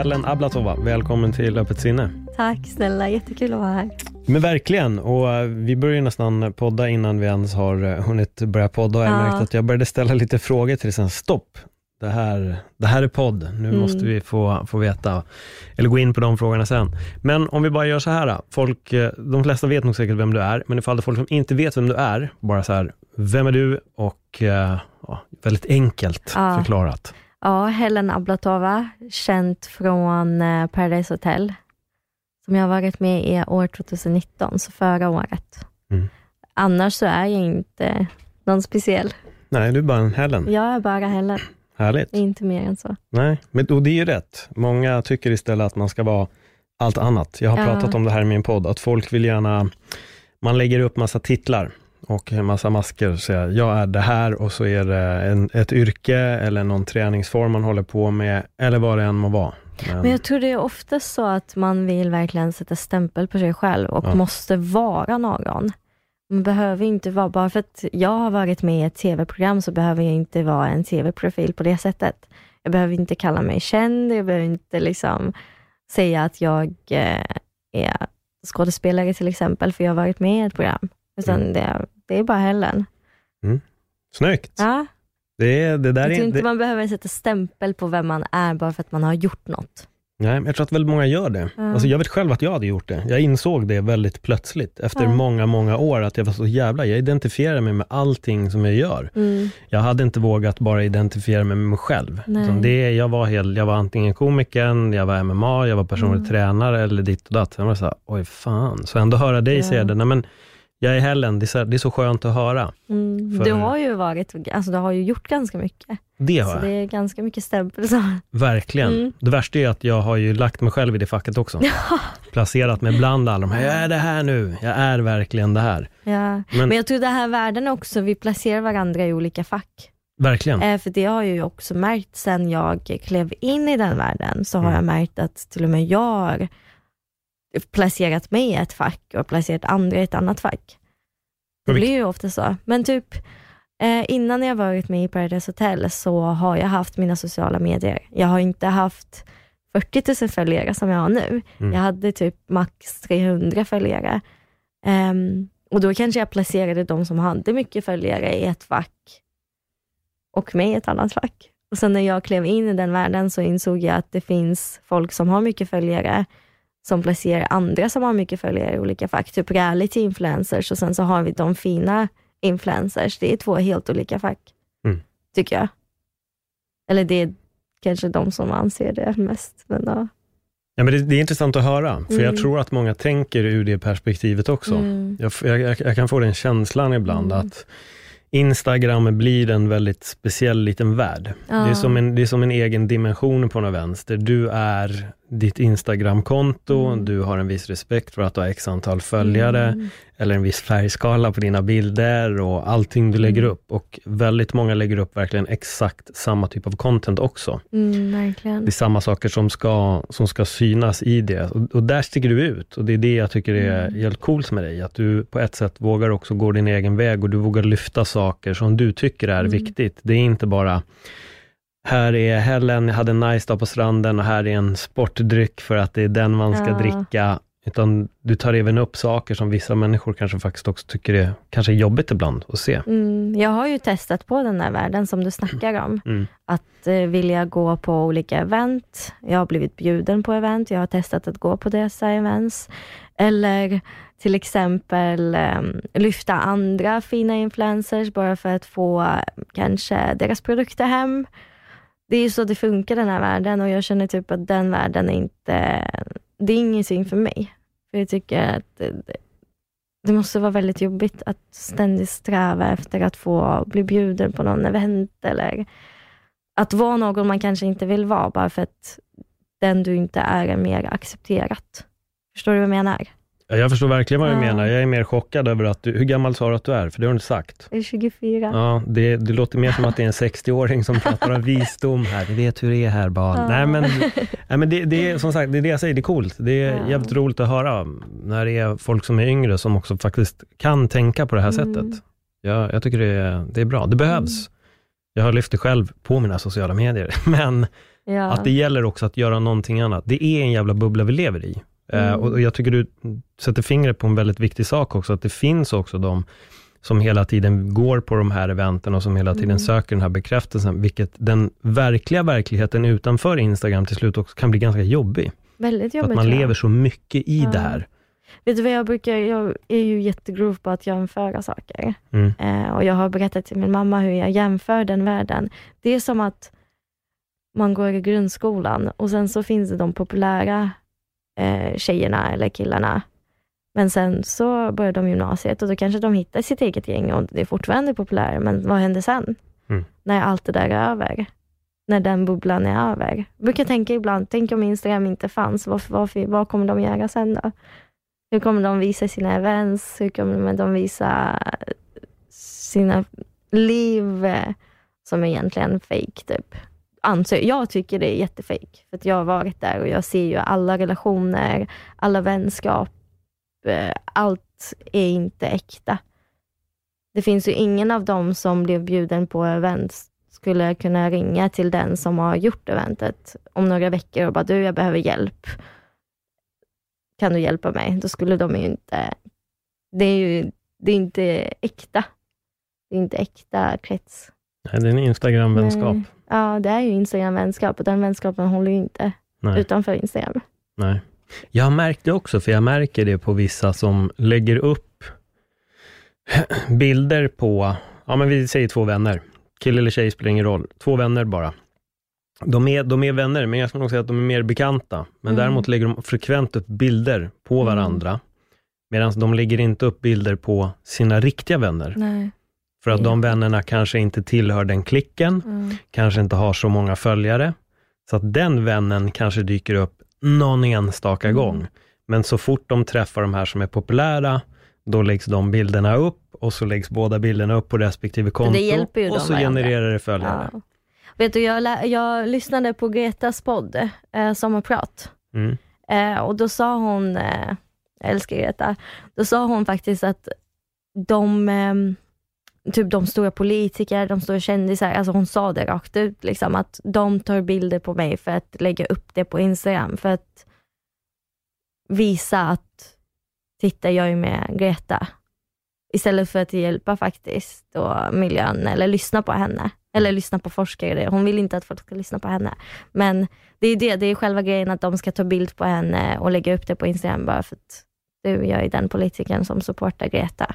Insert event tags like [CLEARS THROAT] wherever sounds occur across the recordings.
Helen Ablatova, välkommen till Öppet sinne. Tack snälla, jättekul att vara här. Men verkligen, och eh, vi börjar nästan podda innan vi ens har eh, hunnit börja podda och jag Ja. märkte att jag började ställa lite frågor till dig sen. Stopp, det här, det här är podd, nu Mm. måste vi få, få veta, eller gå in på de frågorna sen. Men om vi bara gör så här, folk, eh, de flesta vet nog säkert vem du är, men ifall det är folk som inte vet vem du är, bara så här, vem är du och ja, väldigt enkelt Ja. förklarat. Ja, Helen Ablatova, känt från eh, Paradise Hotel, som jag har varit med i år 2019, så förra året. Mm. Annars så är jag inte någon speciell. Nej, du är bara en Helen. Jag är bara Helen, Härligt. inte mer än så. Nej, men, och det är ju rätt. Många tycker istället att man ska vara allt annat. Jag har Ja. pratat om det här i min podd, att folk vill gärna, man lägger upp massa titlar och en massa masker och säger, jag är det här och så är det en, ett yrke eller någon träningsform man håller på med, eller vad det än må vara. Men, Men jag tror det är ofta så att man vill verkligen sätta stämpel på sig själv och Ja. måste vara någon. Man behöver inte vara, bara för att jag har varit med i ett tv-program så behöver jag inte vara en tv-profil på det sättet. Jag behöver inte kalla mig känd, jag behöver inte liksom säga att jag eh, är skådespelare till exempel, för jag har varit med i ett program. Utan Mm. det, det är bara Helen. Snyggt! Ja, Det, det där jag tror inte det, man behöver sätta stämpel på vem man är bara för att man har gjort något. nej, men jag tror att väldigt många gör det. Ja. Alltså, jag vet själv att jag hade gjort det. Jag insåg det väldigt plötsligt, efter Ja. många, många år, att jag var så jävla, jag identifierar mig med allting som jag gör. Mm. Jag hade inte vågat bara identifiera mig med mig själv. Det, jag, var hel, jag var antingen komikern, jag var MMA, jag var personlig Mm. tränare eller ditt och datt. Sen var så här, oj fan. Så ändå höra dig Ja. säga det, nej men jag är Helen, det är, så, det är så skönt att höra. Mm. För- Du har ju varit, alltså du har ju gjort ganska mycket. Det har Så jag, det är ganska mycket stämpel. Så. verkligen. Mm. Det värsta är att jag har ju lagt mig själv i det facket också. Placerat mig bland alla de här, jag är det här nu, jag är verkligen det här. Ja. Men- Men, jag tror det här världen också, vi placerar varandra i olika fack. Verkligen. Eh, för det har jag ju också märkt sen jag klev in i den världen, så har Mm. jag märkt att till och med jag placerat mig i ett fack och placerat andra i ett annat fack. Det blir ju ofta så. Men typ eh, innan jag varit med i Paradise Hotel så har jag haft mina sociala medier. Jag har inte haft 40 000 följare som jag har nu. Mm. Jag hade typ max 300 följare. Ehm, och då kanske jag placerade de som hade mycket följare i ett fack och mig i ett annat fack. Och sen när jag klev in i den världen så insåg jag att det finns folk som har mycket följare som placerar andra som har mycket följare i olika fack, typ reality influencers och sen så har vi de fina influencers. Det är två helt olika fack, Mm. tycker jag. Eller det är kanske de som anser det mest. Men, ja. Ja, men det, det är intressant att höra, för jag Mm. tror att många tänker ur det perspektivet också. Mm. Jag, jag, jag, jag kan få den känslan ibland Mm. att Instagram blir en väldigt speciell liten värld. Det, är Ja. som en, det är som en egen dimension på något vänster. Du är ditt Instagramkonto, Mm. du har en viss respekt för att du har x antal följare, Mm. eller en viss färgskala på dina bilder och allting du lägger Mm. upp. Och väldigt många lägger upp verkligen exakt samma typ av content också. Mm, verkligen. Det är samma saker som ska, som ska synas i det. Och, och där sticker du ut. Och det är det jag tycker är Mm. helt coolt med dig. Att du på ett sätt vågar också gå din egen väg och du vågar lyfta saker som du tycker är viktigt. Det är inte bara, här är Helen, jag hade en nice dag på stranden och här är en sportdryck för att det är den man ska Ja. dricka. Utan du tar även upp saker som vissa människor kanske faktiskt också tycker är, kanske jobbigt ibland att se. Mm, jag har ju testat på den här världen som du snackar om. [CLEARS THROAT] Mm. Att eh, vilja gå på olika event. Jag har blivit bjuden på event. Jag har testat att gå på dessa events. Eller till exempel eh, lyfta andra fina influencers bara för att få eh, kanske deras produkter hem. Det är ju så det funkar den här världen och jag känner typ att den världen är inte, det är ingenting för mig. För jag tycker att det, det måste vara väldigt jobbigt att ständigt sträva efter att få bli bjuden på någon event eller att vara någon man kanske inte vill vara bara för att den du inte är är mer accepterat. Förstår du vad jag menar? Ja, Jag förstår verkligen vad du Ja. menar. Jag är mer chockad över att du, hur gammal sa du att du är? För det har du inte sagt. Jag är 24. Ja, det, det låter mer som att det är en 60-åring som pratar om [LAUGHS] visdom här. Du vet hur det är här barn. Ja. Nej men, [LAUGHS] nej, men det, det är som sagt, det är det jag säger, det är coolt. Det är Ja. jävligt roligt att höra när det är folk som är yngre som också faktiskt kan tänka på det här Mm. sättet. Ja, jag tycker det är, det är bra. Det behövs. Jag har lyft det själv på mina sociala medier, [LAUGHS] men Ja. att det gäller också att göra någonting annat. Det är en jävla bubbla vi lever i. Eh, Mm. och jag tycker du sätter fingret på en väldigt viktig sak också, att det finns också de som hela tiden går på de här eventen och som hela tiden Mm. söker den här bekräftelsen, vilket den verkliga verkligheten utanför Instagram till slut också kan bli ganska jobbig. Väldigt För jobbigt. att man lever så mycket i Ja. det här. Vet du vad jag brukar, jag är ju jättegrov på att jämföra saker. Mm. Eh, och jag har berättat till min mamma hur jag jämför den världen. Det är som att man går i grundskolan och sen så finns det de populära eh, tjejerna eller killarna. Men sen så börjar de gymnasiet och då kanske de hittar sitt eget gäng och det är fortfarande populärt. Men vad händer sen? Mm. När allt det där är över? När den bubblan är över? Jag brukar tänka ibland, tänk om Instagram inte fanns, vad, vad, vad kommer de göra sen då? Hur kommer de visa sina events? Hur kommer de visa sina liv eh, som är egentligen fake typ? Anser, jag tycker det är jättefake, för att jag har varit där och jag ser ju alla relationer, alla vänskap, eh, allt är inte äkta. Det finns ju ingen av dem som blev bjuden på event skulle kunna ringa till den som har gjort eventet om några veckor och bara du, jag behöver hjälp. Kan du hjälpa mig? Då skulle de ju inte... Det är ju det är inte äkta. Det är inte äkta krets. Nej, det är en Instagram-vänskap. Ja, det är ju Instagram-vänskap och den vänskapen håller ju inte Nej. utanför Instagram. Nej. Jag har märkt det också, för jag märker det på vissa som lägger upp [CLEARS THROAT] bilder på, ja men vi säger två vänner, kille eller tjej spelar ingen roll, två vänner bara. De är, de är vänner, men jag skulle nog säga att de är mer bekanta. Men Mm. däremot lägger de frekvent upp bilder på Mm. varandra, medan de lägger inte upp bilder på sina riktiga vänner. Nej. För att Ja. de vännerna kanske inte tillhör den klicken, Mm. kanske inte har så många följare. Så att den vännen kanske dyker upp någon enstaka Mm. gång. Men så fort de träffar de här som är populära, då läggs de bilderna upp och så läggs båda bilderna upp på respektive konto hjälper ju och så genererar det följare. Ja. Vet du, jag, jag lyssnade på Gretas podd, eh, Sommarprat. Mm. Eh, och då sa hon, eh, jag älskar Greta, då sa hon faktiskt att de, eh, typ de stora politiker, de stora kändisar, alltså hon sa det rakt ut, liksom, att de tar bilder på mig för att lägga upp det på Instagram, för att visa att titta, jag är med Greta. Istället för att hjälpa faktiskt då miljön eller lyssna på henne. Eller lyssna på forskare. Hon vill inte att folk ska lyssna på henne. Men det är det, det är själva grejen att de ska ta bild på henne och lägga upp det på Instagram bara för att du, jag är den politikern som supportar Greta.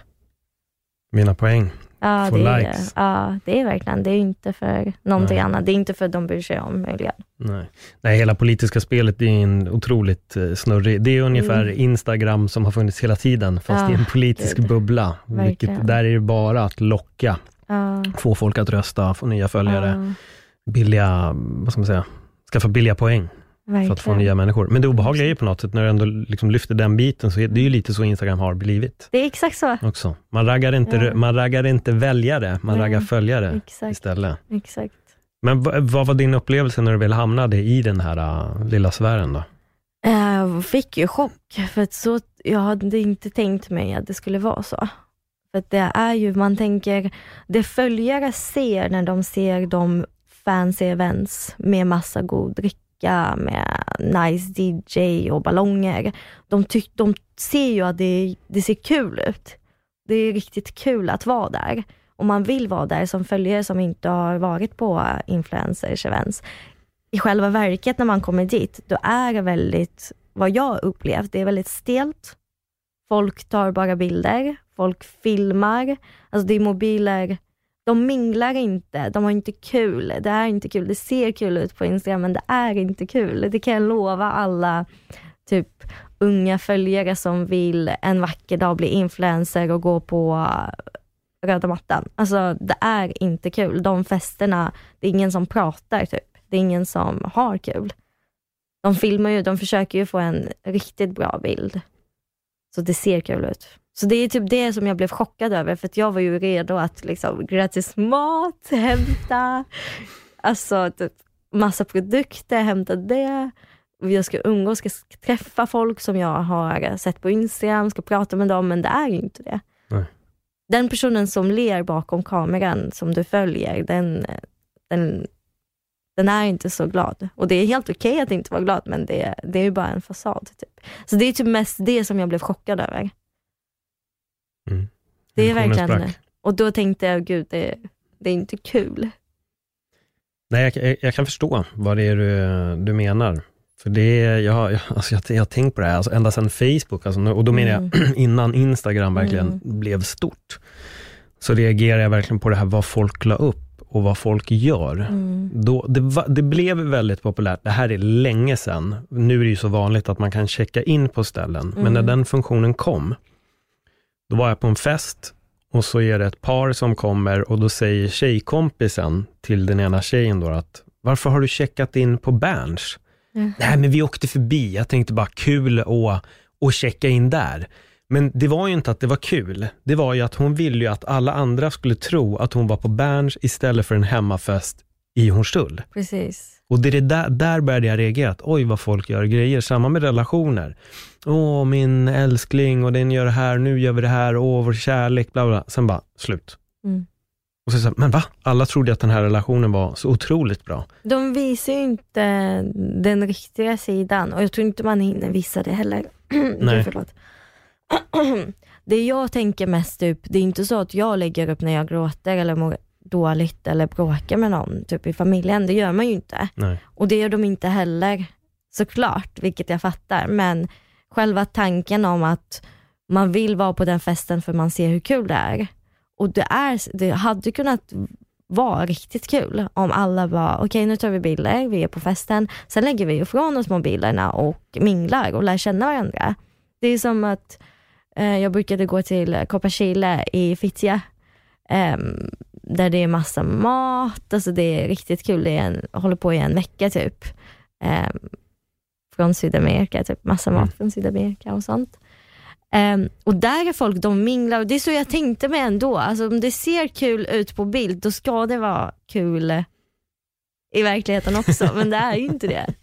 Mina poäng. Ja, Få det är, likes. ja, det är verkligen, det är inte för någonting Nej. annat. Det är inte för att de bryr sig om miljön. Nej. Nej, hela politiska spelet är en otroligt eh, snurrig. Det är ungefär Mm. Instagram som har funnits hela tiden, fast Ja, i en politisk gud. bubbla. Verkligen. Vilket, där är det bara att locka, Ja, få folk att rösta, få nya följare. ja, billiga, vad ska man säga, skaffa billiga poäng för att få verkligen. nya människor. Men det obehagliga är ju på något sätt, när du ändå liksom lyfter den biten, så är det ju lite så Instagram har blivit Det är exakt så. också. Man raggar inte, Ja. man raggar inte väljare, man Nej, raggar följare Exakt, istället. exakt. Men vad var din upplevelse när du väl hamnade i den här uh, lilla sfären då? Jag fick ju chock, för att så, jag hade inte tänkt mig att det skulle vara så. För det är ju, man tänker, det följare ser när de ser de fancy events med massa god dricka, med nice DJ och ballonger. De, tyck, de ser ju att det, det ser kul ut. Det är riktigt kul att vara där. Och man vill vara där som följare som inte har varit på influencers events i själva verket när man kommer dit, då är det väldigt, vad jag upplevt, det är väldigt stelt. Folk tar bara bilder, folk filmar, alltså det är mobiler, de minglar inte, de har inte kul, det är inte kul, det ser kul ut på Instagram men det är inte kul, det kan jag lova alla typ unga följare som vill en vacker dag bli influencer och gå på eh, röda mattan. Alltså det är inte kul. De festerna, det är ingen som pratar typ. Det är ingen som har kul. De filmar ju, de försöker ju få en riktigt bra bild. Så det ser kul ut. Så det är typ det som jag blev chockad över, för jag var ju redo att liksom gratis mat, hämta, alltså typ massa produkter, hämta det. Jag ska umgås, ska träffa folk som jag har sett på Instagram, ska prata med dem, men det är ju inte det. Nej. Den personen som ler bakom kameran som du följer, den, den, den är inte så glad. Och det är helt okej okay att inte vara glad, men det, det är ju bara en fasad. Typ. Så det är typ mest det som jag blev chockad över. Mm. Det är verkligen sprack. Och då tänkte jag, gud, det, det är inte kul. Nej, jag, jag, kan förstå vad det är du, du menar. För det jag, jag, alltså jag, jag har tänkt på det här, alltså ända sedan Facebook, alltså, och då menar jag [CLEARS THROAT] innan Instagram verkligen Mm. blev stort, så reagerar jag verkligen på det här vad folk la upp och vad folk gör. Mm. Då, det, va, det blev väldigt populärt, det här är länge sedan. Nu är det ju så vanligt att man kan checka in på ställen, men när Mm. den funktionen kom, då var jag på en fest och så är det ett par som kommer och då säger tjejkompisen till den ena tjejen då att, varför har du checkat in på Berns? Ja. Nej, men vi åkte förbi. Jag tänkte bara kul att, att checka in där. Men det var ju inte att det var kul. Det var ju att hon ville ju att alla andra skulle tro att hon var på Berns istället för en hemmafest i Hornstull. Precis. Och det är där, där började jag reagera, att oj vad folk gör grejer. Samma med relationer. Åh, min älskling och den gör det här, nu gör vi det här, åh, vår kärlek, bla bla. Sen bara, slut. Mm. Och så, så men va? Alla trodde att den här relationen var så otroligt bra. De visar ju inte den riktiga sidan och jag tror inte man hinner visa det heller. [CLEARS THROAT] Nej. Förlåt. [CLEARS THROAT] Det jag tänker mest typ, det är inte så att jag lägger upp när jag gråter eller mår dåligt eller bråkar med någon typ i familjen. Det gör man ju inte. Nej. Och det gör de inte heller såklart, vilket jag fattar. Men själva tanken om att man vill vara på den festen för man ser hur kul det är. Och det, är, det hade kunnat vara riktigt kul om alla var, okej nu tar vi bilder, vi är på festen, sen lägger vi ifrån oss mobilerna och minglar och lär känna varandra. Det är som att eh, jag brukade gå till Kopparkile i Fittja, eh, där det är massa mat, alltså det är riktigt kul, det är en, håller på i en vecka typ. Eh, från Sydamerika, typ massa mat Mm. från Sydamerika och sånt. Ehm, och där är folk, de minglar och det är så jag tänkte mig ändå. Alltså om det ser kul ut på bild, då ska det vara kul i verkligheten också, men det är ju inte det.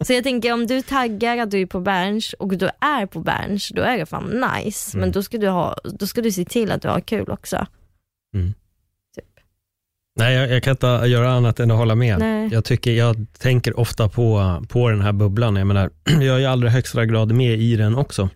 Så jag tänker om du taggar att du är på Berns och du är på Berns, då är det fan nice. Men Mm. då ska, du ha, då ska du se till att du har kul också. Typ. Nej, jag, jag kan inte göra annat än att hålla med. Nej. Jag, tycker, jag tänker ofta på, på den här bubblan. Jag, menar, [CLEARS THROAT] jag är i allra högsta grad med i den också.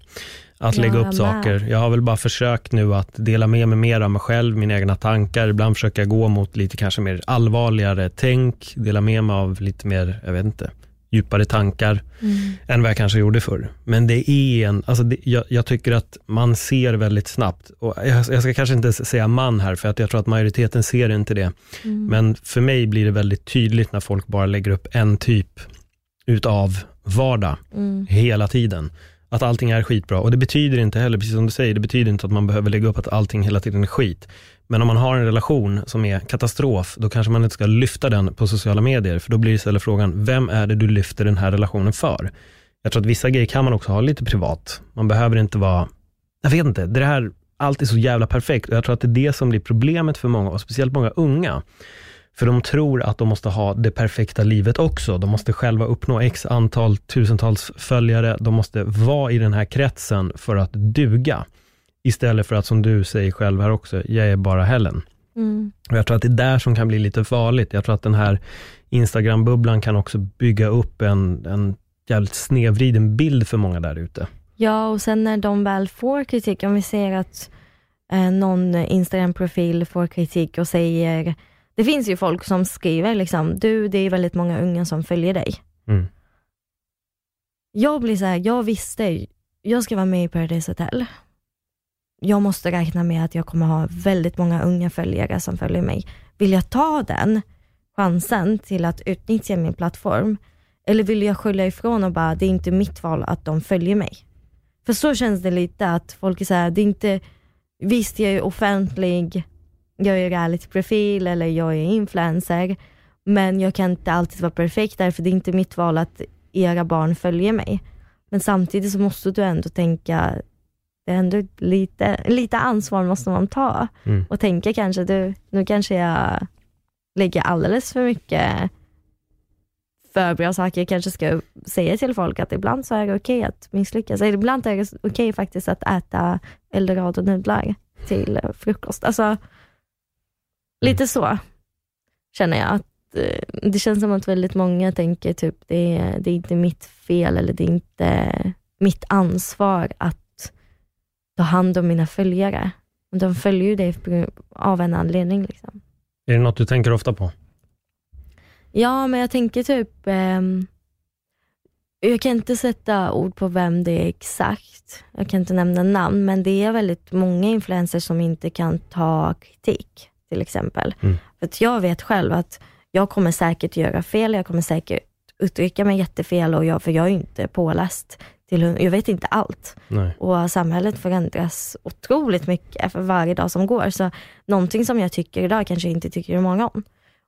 Att Ja, lägga upp jag saker. Jag har väl bara försökt nu att dela med mig mer av mig själv, mina egna tankar. Ibland försöker jag gå mot lite kanske mer allvarligare tänk, dela med mig av lite mer, jag vet inte, djupare tankar Mm. än vad jag kanske gjorde förr. Men det är en, alltså det, jag, jag tycker att man ser väldigt snabbt, och jag, jag ska kanske inte säga man här, för att jag tror att majoriteten ser inte det. Mm. Men för mig blir det väldigt tydligt när folk bara lägger upp en typ utav vardag Mm. hela tiden. Att allting är skitbra. Och det betyder inte heller, precis som du säger, det betyder inte att man behöver lägga upp att allting hela tiden är skit. Men om man har en relation som är katastrof, då kanske man inte ska lyfta den på sociala medier. För då blir istället frågan, vem är det du lyfter den här relationen för? Jag tror att vissa grejer kan man också ha lite privat. Man behöver inte vara, jag vet inte, det här, allt är så jävla perfekt. Och jag tror att det är det som blir problemet för många, och speciellt många unga. För de tror att de måste ha det perfekta livet också. De måste själva uppnå x antal tusentals följare. De måste vara i den här kretsen för att duga. Istället för att, som du säger själv här också, jag är bara Helen. Mm. Och jag tror att det är där som kan bli lite farligt. Jag tror att den här Instagram-bubblan kan också bygga upp en, en jävligt snedvriden bild för många där ute. Ja, och sen när de väl får kritik, om vi ser att eh, någon Instagram-profil får kritik och säger, det finns ju folk som skriver liksom, du det är väldigt många unga som följer dig. Mm. Jag blir så här, jag visste, jag ska vara med i Paradise Hotel. Jag måste räkna med att jag kommer ha väldigt många unga följare som följer mig. Vill jag ta den chansen till att utnyttja min plattform? Eller vill jag skylla ifrån och bara, det är inte mitt val att de följer mig? För så känns det lite att folk är såhär, det är inte, visst jag är offentlig, jag är reality-profil eller jag är influencer, men jag kan inte alltid vara perfekt därför det är inte mitt val att era barn följer mig. Men samtidigt så måste du ändå tänka, det är ändå lite, lite ansvar måste man ta Mm. och tänka kanske, du, nu kanske jag lägger alldeles för mycket för bra saker. Jag kanske ska säga till folk att ibland så är det okej att misslyckas. Eller ibland är det okej faktiskt att äta eldorado-nudlar till eh, frukost. Alltså, lite så känner jag. att eh, Det känns som att väldigt många tänker typ det är, det är inte mitt fel eller det är inte mitt ansvar att ta hand om mina följare. De följer ju dig av en anledning. Liksom. Är det något du tänker ofta på? Ja, men jag tänker typ, ehm, jag kan inte sätta ord på vem det är exakt. Jag kan inte nämna namn, men det är väldigt många influencers som inte kan ta kritik, till exempel. Mm. För att jag vet själv att jag kommer säkert göra fel, jag kommer säkert uttrycka mig jättefel, och jag, för jag är inte påläst. Till, jag vet inte allt. Nej. Och samhället förändras otroligt mycket för varje dag som går. Så någonting som jag tycker idag kanske jag inte tycker imorgon.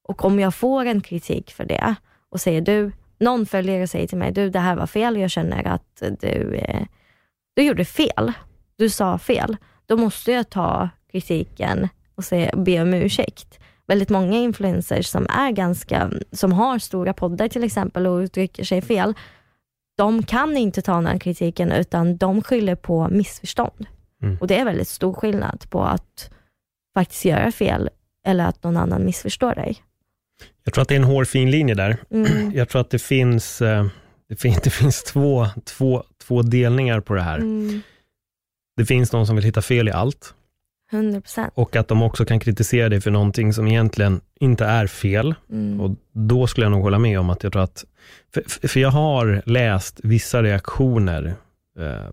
Och om jag får en kritik för det och säger du, någon följare säger till mig, du det här var fel, jag känner att du, eh, du gjorde fel. Du sa fel. Då måste jag ta kritiken och säga, be om ursäkt. Väldigt många influencers som är ganska, som har stora poddar till exempel och uttrycker sig fel, de kan inte ta den kritiken utan de skyller på missförstånd. Mm. Och det är väldigt stor skillnad på att faktiskt göra fel eller att någon annan missförstår dig. Jag tror att det är en hårfin linje där. Mm. [CLEARS THROAT] Jag tror att det finns, eh, det finns, [LAUGHS] det finns två, två, två delningar på det här. Mm. Det finns de som vill hitta fel i allt 100 procent. och att de också kan kritisera dig för någonting som egentligen inte är fel. Mm. Och då skulle jag nog hålla med om att jag tror att, för, för jag har läst vissa reaktioner eh,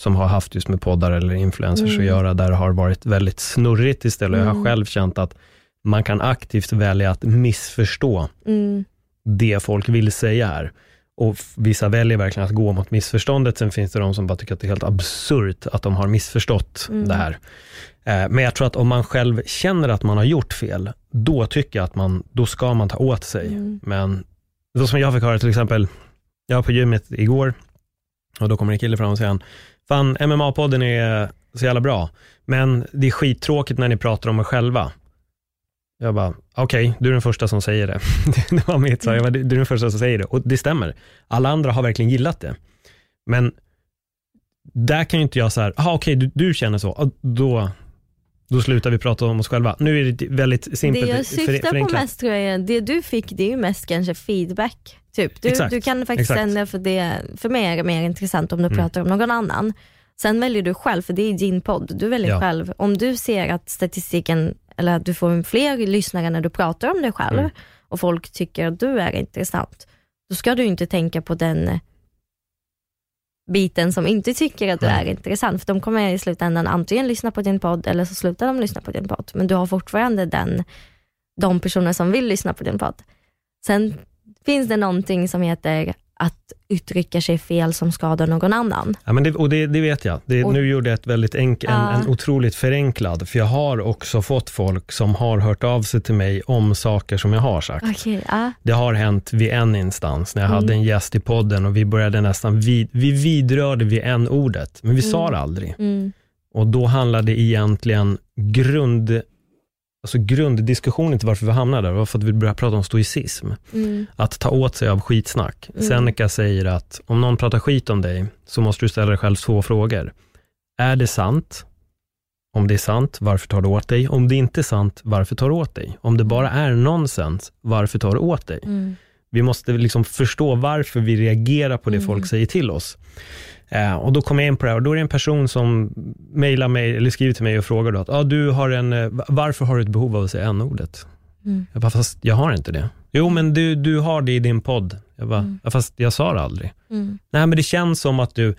som har haft just med poddar eller influencers Mm. att göra, där det har varit väldigt snurrigt istället. Jag har Mm. själv känt att man kan aktivt välja att missförstå Mm. det folk vill säga här. Och vissa väljer verkligen att gå mot missförståndet. Sen finns det de som bara tycker att det är helt absurt att de har missförstått Mm. det här. Eh, Men jag tror att om man själv känner att man har gjort fel, då tycker jag att man, då ska man ta åt sig. Mm. Men så som jag fick höra till exempel, jag var på gymmet igår och då kommer en kille fram och säger, fan MMA-podden är så jävla bra, men det är skittråkigt när ni pratar om er själva. Jag bara, okej, du är den första som säger det. [LAUGHS] det var mitt svar, jag bara, du är den första som säger det. Och det stämmer. Alla andra har verkligen gillat det. Men där kan ju inte jag så här, okej, du, du känner så, då, då slutar vi prata om oss själva. Nu är det väldigt Det simpelt jag för- syftar på mest tror jag, det du fick det är ju mest kanske feedback. Typ. Du, Exakt, du kan faktiskt ändra för det, för mig är det mer intressant om du Mm. pratar om någon annan. Sen väljer du själv, för det är din podd. Du väljer Ja. själv. Om du ser att statistiken, eller att du får fler lyssnare när du pratar om dig själv Mm. och folk tycker att du är intressant, då ska du inte tänka på den biten som inte tycker att du är intressant. För de kommer i slutändan antingen lyssna på din podd eller så slutar de lyssna på din podd. Men du har fortfarande den, de personer som vill lyssna på din podd. Sen finns det någonting som heter att uttrycka sig fel som skadar någon annan. Ja, men det, och det, det vet jag. Det, Och- nu gjorde jag ett väldigt enk, en, Ja. en otroligt förenklad, för jag har också fått folk som har hört av sig till mig om saker som jag har sagt. Okej, ja. Det har hänt vid en instans, när jag Mm. hade en gäst i podden och vi började nästan, vid, vi vidrörde vid en ordet men vi sa Mm. det aldrig. Mm. Och då handlade det egentligen grund, alltså grunddiskussionen till varför vi hamnade där, var för att vi började prata om stoicism. Mm. Att ta åt sig av skitsnack. Mm. Seneca säger att om någon pratar skit om dig, så måste du ställa dig själv två frågor. Är det sant? Om det är sant, varför tar du åt dig? Om det inte är sant, varför tar du åt dig? Om det bara är nonsens, varför tar du åt dig? Mm. Vi måste liksom förstå varför vi reagerar på det Mm. folk säger till oss. Eh, och då kommer jag in på det här och då är det en person som mejlar mig, eller skriver till mig och frågar då att ah, du har en, eh, varför har du ett behov av att säga n-ordet? Mm. Jag bara, fast jag har inte det. Jo, men du, du har det i din podd. Jag bara, Mm. fast jag sa det aldrig. Mm. Nej, men det känns som att du,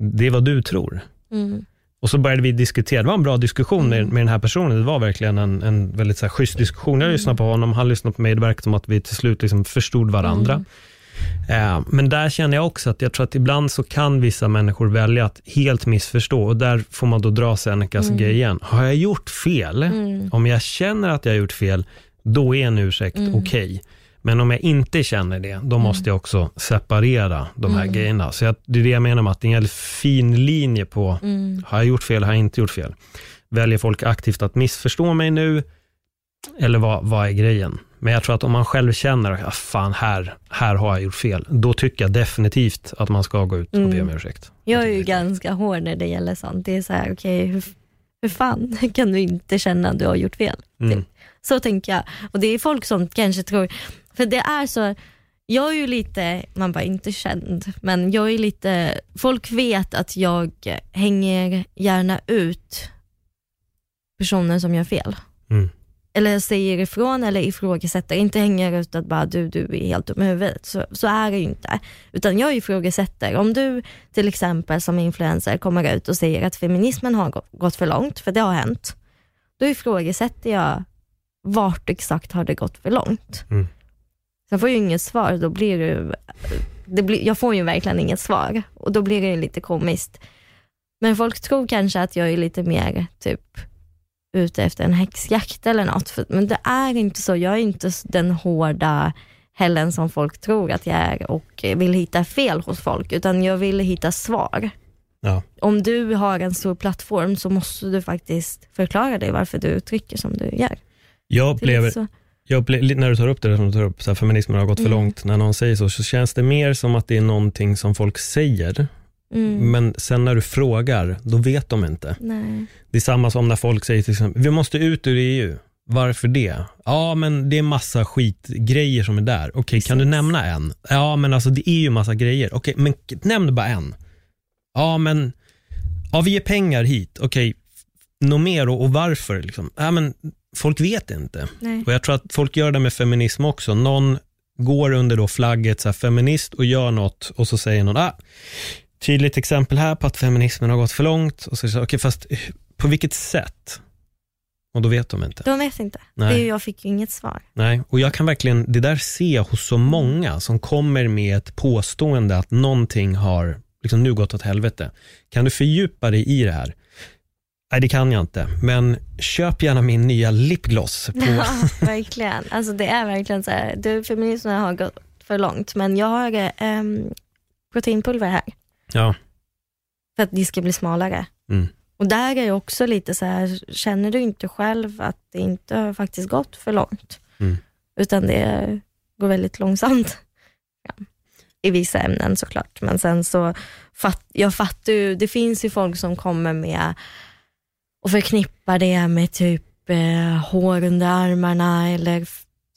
det är vad du tror. Mm. Och så började vi diskutera, det var en bra diskussion med, Mm. med den här personen. Det var verkligen en, en väldigt så här, schysst diskussion. Jag Mm. lyssnade på honom, han lyssnade på mig. Det verkade som att vi till slut liksom förstod varandra. Mm. Eh, men där känner jag också att jag tror att ibland så kan vissa människor välja att helt missförstå och där får man då dra Senecas Mm. grej igen. Har jag gjort fel? Om jag känner att jag har gjort fel, då är en ursäkt Mm. okej. Men om jag inte känner det, då måste jag också separera de här Mm. grejerna. Så jag, det är det jag menar med att det är en fin linje på, Mm. har jag gjort fel, har jag inte gjort fel? Väljer folk aktivt att missförstå mig nu? Eller vad, vad är grejen? Men jag tror att om man själv känner att ah, fan, här, här har jag gjort fel, då tycker jag definitivt att man ska gå ut och be om Mm. ursäkt. Jag är ju det ganska hård när det gäller sånt. Det är så här, okej, hur, hur fan [LAUGHS] kan du inte känna att du har gjort fel? Mm. Så tänker jag. Och det är folk som kanske tror, för det är så, jag är ju lite, man bara inte känd, men jag är lite, folk vet att jag hänger gärna ut personer som gör fel. Mm. Eller säger ifrån eller ifrågasätter, inte hänger ut att bara du, du är helt dum i huvudet. Så, så är det ju inte. Utan jag ifrågasätter. Om du till exempel som influencer kommer ut och säger att feminismen har gå- gått för långt, för det har hänt. Då ifrågasätter jag vart exakt har det gått för långt. Mm. Sen får jag ju inget svar, då blir det, det blir, jag får ju verkligen inget svar och då blir det lite komiskt. Men folk tror kanske att jag är lite mer typ ute efter en häxjakt eller något, för, men det är inte så. Jag är inte den hårda Helen som folk tror att jag är och vill hitta fel hos folk, utan jag vill hitta svar. Ja. Om du har en stor plattform så måste du faktiskt förklara dig varför du uttrycker som du gör. Jag upplever, jag upplever, när du tar upp det där som du tar upp, så här, feminismen har gått för Mm. långt, när någon säger så, så känns det mer som att det är någonting som folk säger, Mm. men sen när du frågar, då vet de inte. Nej. Det är samma som när folk säger till exempel, vi måste ut ur EU. Varför det? Ja, men det är massa skitgrejer som är där. Okej, kan du nämna en? Ja, men alltså det är ju massa grejer. Okej, men k- nämn bara en. Ja, men ja, vi ger pengar hit. Okej, något mer och, och varför? Liksom? Ja, men folk vet inte. Nej. Och jag tror att folk gör det med feminism också. Någon går under då flagget så här, feminist och gör något och så säger någon, ah, tydligt exempel här på att feminismen har gått för långt. Och så säger jag, okej, fast eh, på vilket sätt? Och då vet de inte. De vet inte. Nej. Det, jag fick ju inget svar. Nej, och jag kan verkligen, det där se hos så många som kommer med ett påstående att någonting har liksom nu gått åt helvete. Kan du fördjupa dig i det här? Nej, det kan jag inte, men köp gärna min nya lipgloss. På, [LAUGHS] Ja, verkligen. Alltså det är verkligen så här, du, feminismen har gått för långt, men jag har ähm, proteinpulver här ja, för att de ska bli smalare. Mm. Och där är jag också lite så här, känner du inte själv att det inte har faktiskt gått för långt? Mm. Utan det går väldigt långsamt. Ja. I vissa ämnen såklart, men sen så, fatt, jag fattar ju, det finns ju folk som kommer med och förknippar det med typ eh, hår under armarna eller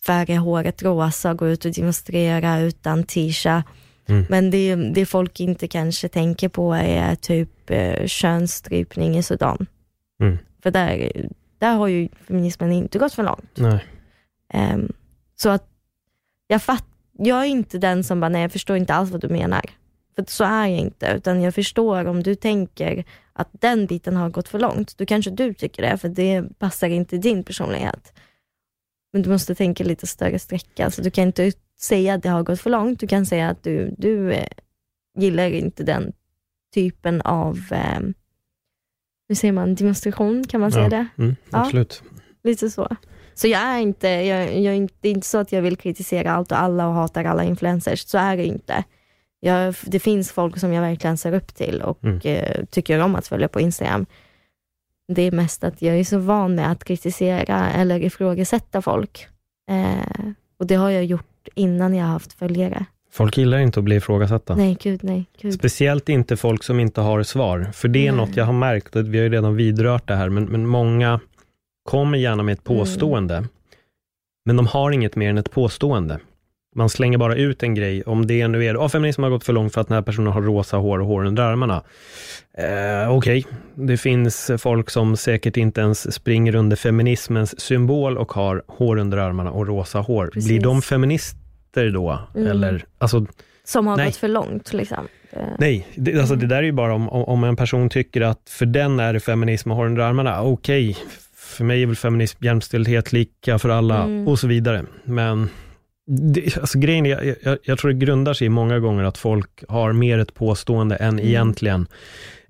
färga håret rosa och gå ut och demonstrera utan t-shirt. Mm. Men det, det folk inte kanske tänker på är typ eh, könsstrypning i Sudan. Mm. För där, där har ju feminismen inte gått för långt. Ehm, så att jag, fatt, jag är inte den som bara, nej jag förstår inte alls vad du menar. För så är jag inte, utan jag förstår om du tänker att den biten har gått för långt, då kanske du tycker det, för det passar inte din personlighet. Men du måste tänka lite större sträcka, så du kan inte säga att det har gått för långt, du kan säga att du, du eh, gillar inte den typen av, eh, hur säger man, demonstration, kan man säga Ja. det? Mm, Ja. absolut. Lite så. Så jag är inte, jag, jag är inte, det är inte så att jag vill kritisera allt och alla och hatar alla influencers, så är det inte. Jag, det finns folk som jag verkligen ser upp till och Mm. eh, tycker om att följa på Instagram. Det är mest att jag är så van med att kritisera eller ifrågasätta folk. Eh, och det har jag gjort innan jag har haft följare. Folk gillar inte att bli ifrågasatta. Nej, gud, nej, gud. Speciellt inte folk som inte har svar. För det är Nej. något jag har märkt, och vi har ju redan vidrört det här, men, men många kommer gärna med ett Mm. påstående, men de har inget mer än ett påstående. Man slänger bara ut en grej, om det nu är, oh, feminism har gått för långt för att den här personen har rosa hår och hår under armarna. Eh, Okej, det finns folk som säkert inte ens springer under feminismens symbol och har hår under armarna och rosa hår. Precis. Blir de feminister då? Mm. Eller, alltså, Som har Nej. gått för långt. Liksom. Det, Nej, det, alltså det där är ju bara om, om en person tycker att för den är det feminism och har under armarna, okej, för mig är väl feminism jämställdhet lika för alla Mm. och så vidare. Men Det, alltså grejen är, jag, jag, jag tror det grundar sig i många gånger att folk har mer ett påstående än Mm. egentligen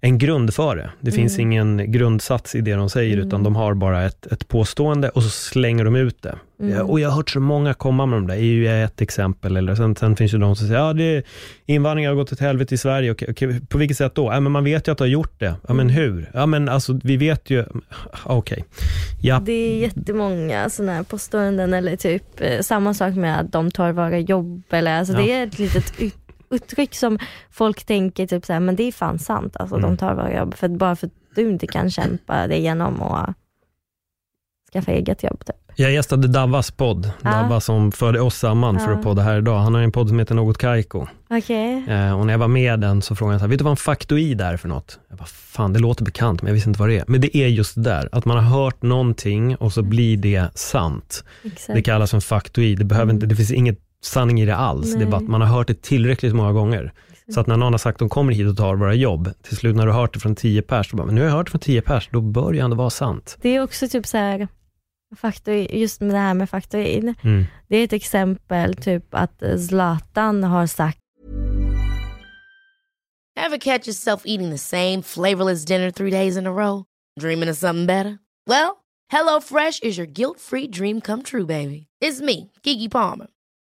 en grund för det. Det finns Mm. ingen grundsats i det de säger, Mm. utan de har bara ett, ett påstående och så slänger de ut det. Mm. Och jag har hört så många komma med de där, EU är ett exempel, eller sen, sen finns ju de som säger, ja, det, invandringen har gått åt helvete i Sverige, okej, okej, på vilket sätt då? Ja, men man vet ju att det har gjort det. Ja, men Mm. hur? Ja, men alltså, vi vet ju, okej. Ja, Det är jättemånga sådana här påståenden eller typ eh, samma sak med att de tar våra jobb. Eller, alltså Ja. Det är ett litet ut- uttryck som folk tänker typ så här, men det är fan sant. Alltså, Mm. De tar våra jobb för, bara för att du inte kan kämpa dig igenom och skaffa eget jobb. Typ. Jag gästade Davas podd, Ja. Davva som förde oss samman för Ja. att podda här idag. Han har en podd som heter Något Kaiko. Okej. Eh, och när jag var med den så frågade han så här, vet du vad en faktoid är för något? Jag bara, fan det låter bekant men jag visste inte vad det är. Men det är just det där, att man har hört någonting och så blir det sant. Exakt. Det kallas en faktoid, det, behöver inte, det finns inget sanning i det alls. Det är Nej. bara att man har hört det tillräckligt många gånger. Så att när någon har sagt att de kommer hit och tar våra jobb, till slut när du har hört det från tio pers, bara, men nu har jag hört det från tio pers, då bör det ju ändå vara sant. Det är också typ så här, faktoid, just med det här med faktoid. Mm. Det är ett exempel typ att Zlatan har sagt Ever catch yourself eating the same flavorless dinner three days in a row? Dreaming of something better? Well, HelloFresh is your guilt-free dream come true, baby. It's me, Gigi Palmer.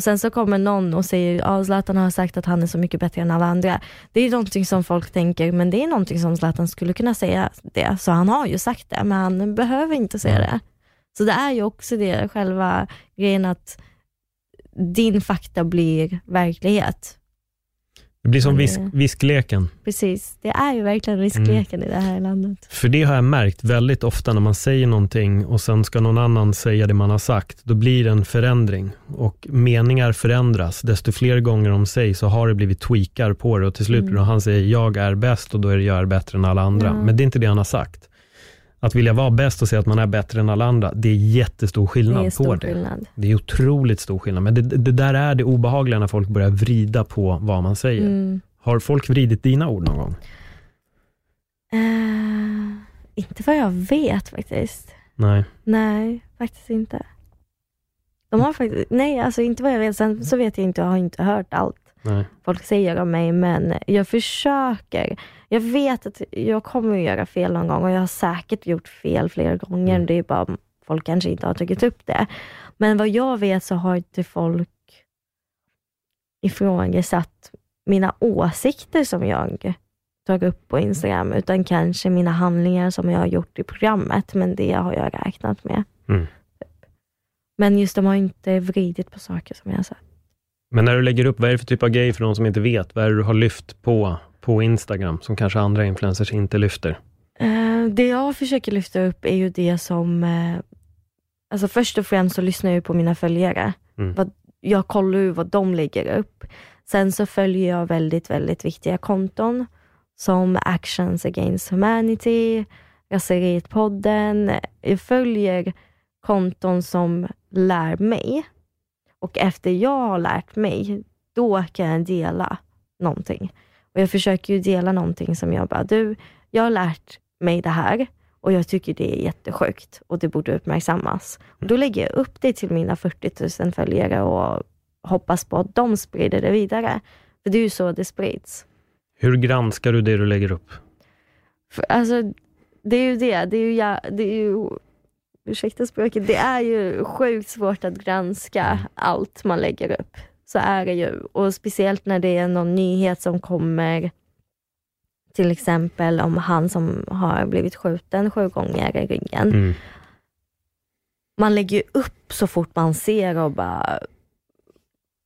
Och sen så kommer någon och säger att Zlatan har sagt att han är så mycket bättre än alla andra. Det är någonting som folk tänker, men det är någonting som Zlatan skulle kunna säga det. Så han har ju sagt det, men han behöver inte säga Mm. det. Så det är ju också det, själva grejen att din fakta blir verklighet. Det blir som visk, viskleken. Precis, det är ju verkligen riskleken i det här landet. För det har jag märkt väldigt ofta när man säger någonting och sen ska någon annan säga det man har sagt. Då blir det en förändring och meningar förändras. Desto fler gånger de sägs så har det blivit tweakar på det och till slut Mm. då han säger jag är bäst och då är det jag är bättre än alla andra. Ja. Men det är inte det han har sagt. Att vilja vara bäst och säga att man är bättre än alla andra, det är jättestor Det skillnad är på stor det. skillnad. Det är otroligt stor skillnad. Men det, det där är det obehagliga när folk börjar vrida på vad man säger. Mm. Har folk vridit dina ord någon gång? Eh, inte vad jag vet faktiskt. Nej. Nej, faktiskt inte. De har faktiskt, nej alltså inte vad jag vet, sen så vet jag inte, jag har inte hört allt Nej. folk säger om mig, men jag försöker. Jag vet att jag kommer att göra fel någon gång och jag har säkert gjort fel flera gånger. Mm. Det är bara folk kanske inte har tagit upp det. Men vad jag vet så har inte folk ifrågasatt mina åsikter som jag tar upp på Instagram, utan kanske mina handlingar som jag har gjort i programmet, men det har jag räknat med. Mm. Men just de har inte vridit på saker som jag har sagt. Men när du lägger upp, vad är det för typ av grej för de som inte vet? Vad är det du har lyft på, på Instagram, som kanske andra influencers inte lyfter? Eh, det jag försöker lyfta upp är ju det som, eh, alltså först och främst så lyssnar jag på mina följare. Mm. Vad, jag kollar ju vad de lägger upp. Sen så följer jag väldigt, väldigt viktiga konton som Actions Against Humanity, Raseriet-podden. Jag följer konton som lär mig och efter jag har lärt mig, då kan jag dela någonting. Och jag försöker ju dela någonting som jag bara, du, jag har lärt mig det här och jag tycker det är jättesjukt och det borde uppmärksammas. Och då lägger jag upp det till mina 40 000 följare och hoppas på att de sprider det vidare. För det är ju så det sprids. Hur granskar du det du lägger upp? För, alltså, det är ju det. Det är ju, det är ju ursäkta språket, det är ju sjukt svårt att granska allt man lägger upp. Så är det ju. Och speciellt när det är någon nyhet som kommer, till exempel om han som har blivit skjuten sju gånger i ryggen. Mm. Man lägger upp så fort man ser och bara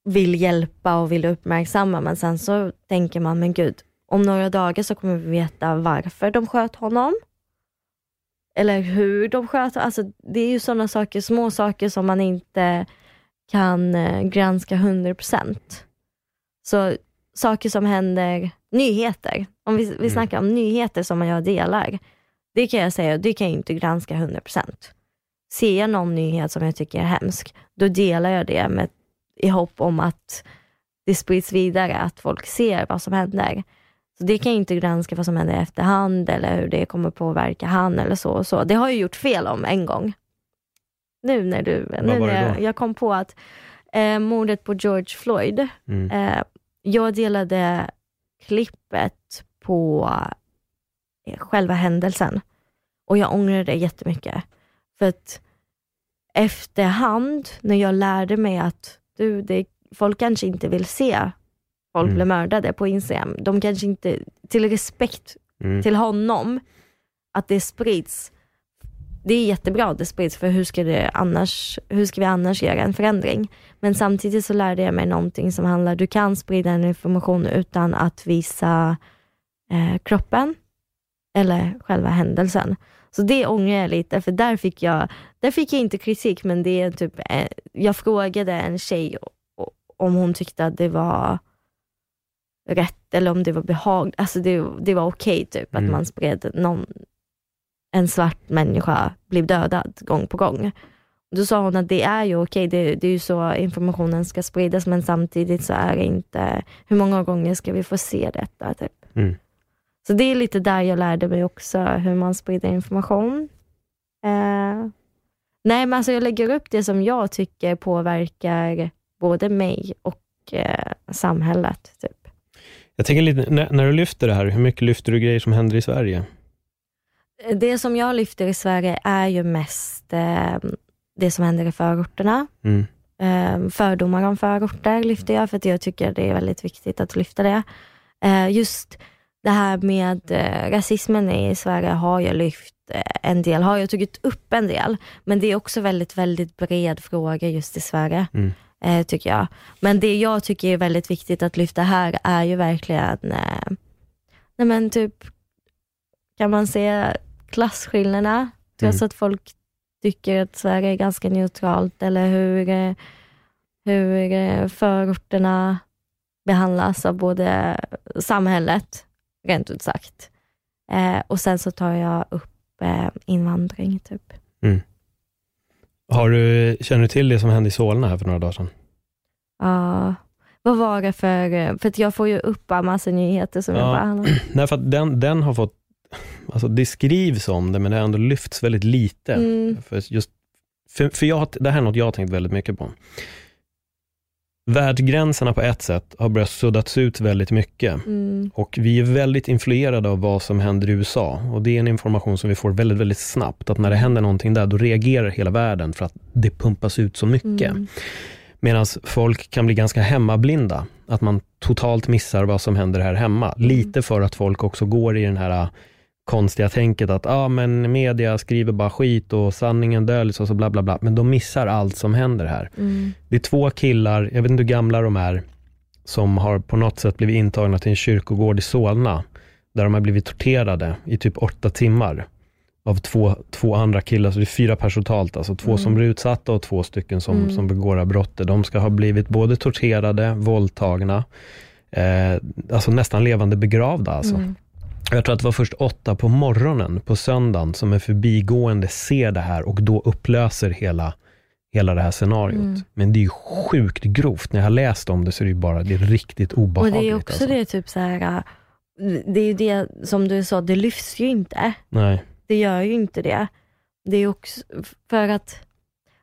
vill hjälpa och vill uppmärksamma, men sen så tänker man, men gud, om några dagar så kommer vi veta varför de sköt honom. Eller hur de sköt alltså Det är ju sådana saker, små saker som man inte kan eh, granska 100%. Så saker som händer, nyheter, om vi, vi Mm. snackar om nyheter som jag delar, det kan jag säga, det kan jag inte granska 100%. Ser jag någon nyhet som jag tycker är hemsk, då delar jag det med, i hopp om att det sprids vidare, att folk ser vad som händer. Så det kan jag inte granska vad som händer i efterhand eller hur det kommer påverka han eller så och så. Det har jag gjort fel om en gång. Nu när du, nu var det när jag, jag kom på att eh, mordet på George Floyd, Mm. Eh, jag delade klippet på eh, själva händelsen och jag ångrar det jättemycket. För att efterhand, när jag lärde mig att du, det, folk kanske inte vill se folk Mm. bli mördade på Instagram. De kanske inte, till respekt Mm. till honom, att det sprids. Det är jättebra att det sprids, för hur ska, det annars, hur ska vi annars göra en förändring? Men samtidigt så lärde jag mig någonting som handlar, du kan sprida en information utan att visa eh, kroppen eller själva händelsen. Så det ångrar jag lite, för där fick jag, där fick jag inte kritik, men det är typ, eh, jag frågade en tjej om hon tyckte att det var rätt eller om det var behagligt. Alltså det, det var okej typ Mm. att man spred någon, en svart människa blev dödad gång på gång. Då sa hon att det är ju okej, det, det är ju så informationen ska spridas, men samtidigt så är det inte, hur många gånger ska vi få se detta? Typ. Mm. Så det är lite där jag lärde mig också hur man sprider information. Eh, nej men alltså jag lägger upp det som jag tycker påverkar både mig och eh, samhället. Typ. Jag tänker lite, när, när du lyfter det här, hur mycket lyfter du grejer som händer i Sverige? Det som jag lyfter i Sverige är ju mest eh, det som händer i förorterna. Mm. Eh, fördomar om förorter lyfter jag, för att jag tycker det är väldigt viktigt att lyfta det. Eh, just det här med eh, rasismen i Sverige har jag lyft eh, en del, har jag tagit upp en del, men det är också väldigt, väldigt bred fråga just i Sverige, Mm. Eh, tycker jag. Men det jag tycker är väldigt viktigt att lyfta här är ju verkligen, eh, nej men typ, kan man säga klasskillnaderna, trots Mm. att folk tycker att Sverige är ganska neutralt, eller hur, eh, hur eh, förorterna behandlas av både samhället, rent ut sagt. Eh, och sen så tar jag upp eh, invandring, typ. Har du, känner du till det som hände i Solna här för några dagar sedan? Ja, vad var det för, för att jag får ju upp en massa nyheter som jag Ja. bara, [CLEARS THROAT] Nej, för att den, den har fått, alltså det skrivs om det, men det har ändå lyfts väldigt lite. mm, För, just, för, för jag, det här är något jag har tänkt väldigt mycket på. Världsgränserna på ett sätt har börjat suddats ut väldigt mycket. mm, Och vi är väldigt influerade av vad som händer i USA. Och det är en information som vi får väldigt, väldigt snabbt. Att när det händer någonting där, då reagerar hela världen för att det pumpas ut så mycket. mm, Medan folk kan bli ganska hemmablinda. Att man totalt missar vad som händer här hemma. Mm. Lite för att folk också går i den här konstiga tänket att ah, men media skriver bara skit och sanningen döljs och så bla bla bla. Men de missar allt som händer här. mm, Det är två killar, jag vet inte hur gamla de är, som har på något sätt blivit intagna till en kyrkogård i Solna, där de har blivit torterade i typ åtta timmar av två, två andra killar, så det är fyra personer totalt, alltså två Mm. som blir utsatta och två stycken som, Mm. som begår brottet. De ska ha blivit både torterade, våldtagna, eh, alltså nästan levande begravda. Alltså. mm, Jag tror att det var först åtta på morgonen på söndagen som en förbigående ser det här och då upplöser hela, hela det här scenariot. Mm. Men det är ju sjukt grovt. När jag har läst om det så är det ju bara det är riktigt Och obehagligt. det är också alltså. det typ så här, äh, det är ju det som du sa, det lyfts ju inte. Nej. Det gör ju inte det. Det är också för att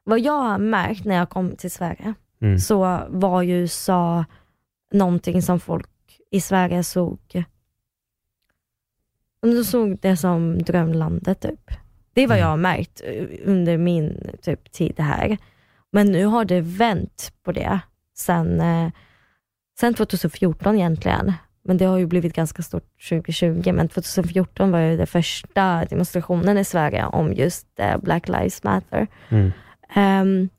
vad jag har märkt när jag kom till Sverige Mm. så var ju USA någonting som folk i Sverige såg de såg det som drömlandet typ. Det är vad Mm. jag har märkt eh, under min typ, tid här. Men nu har det vänt på det sen, eh, sen 2014 egentligen. Men det har ju blivit ganska stort 2020, men 2014 var ju den första demonstrationen i Sverige om just eh, Black Lives Matter. Mm. Ehm,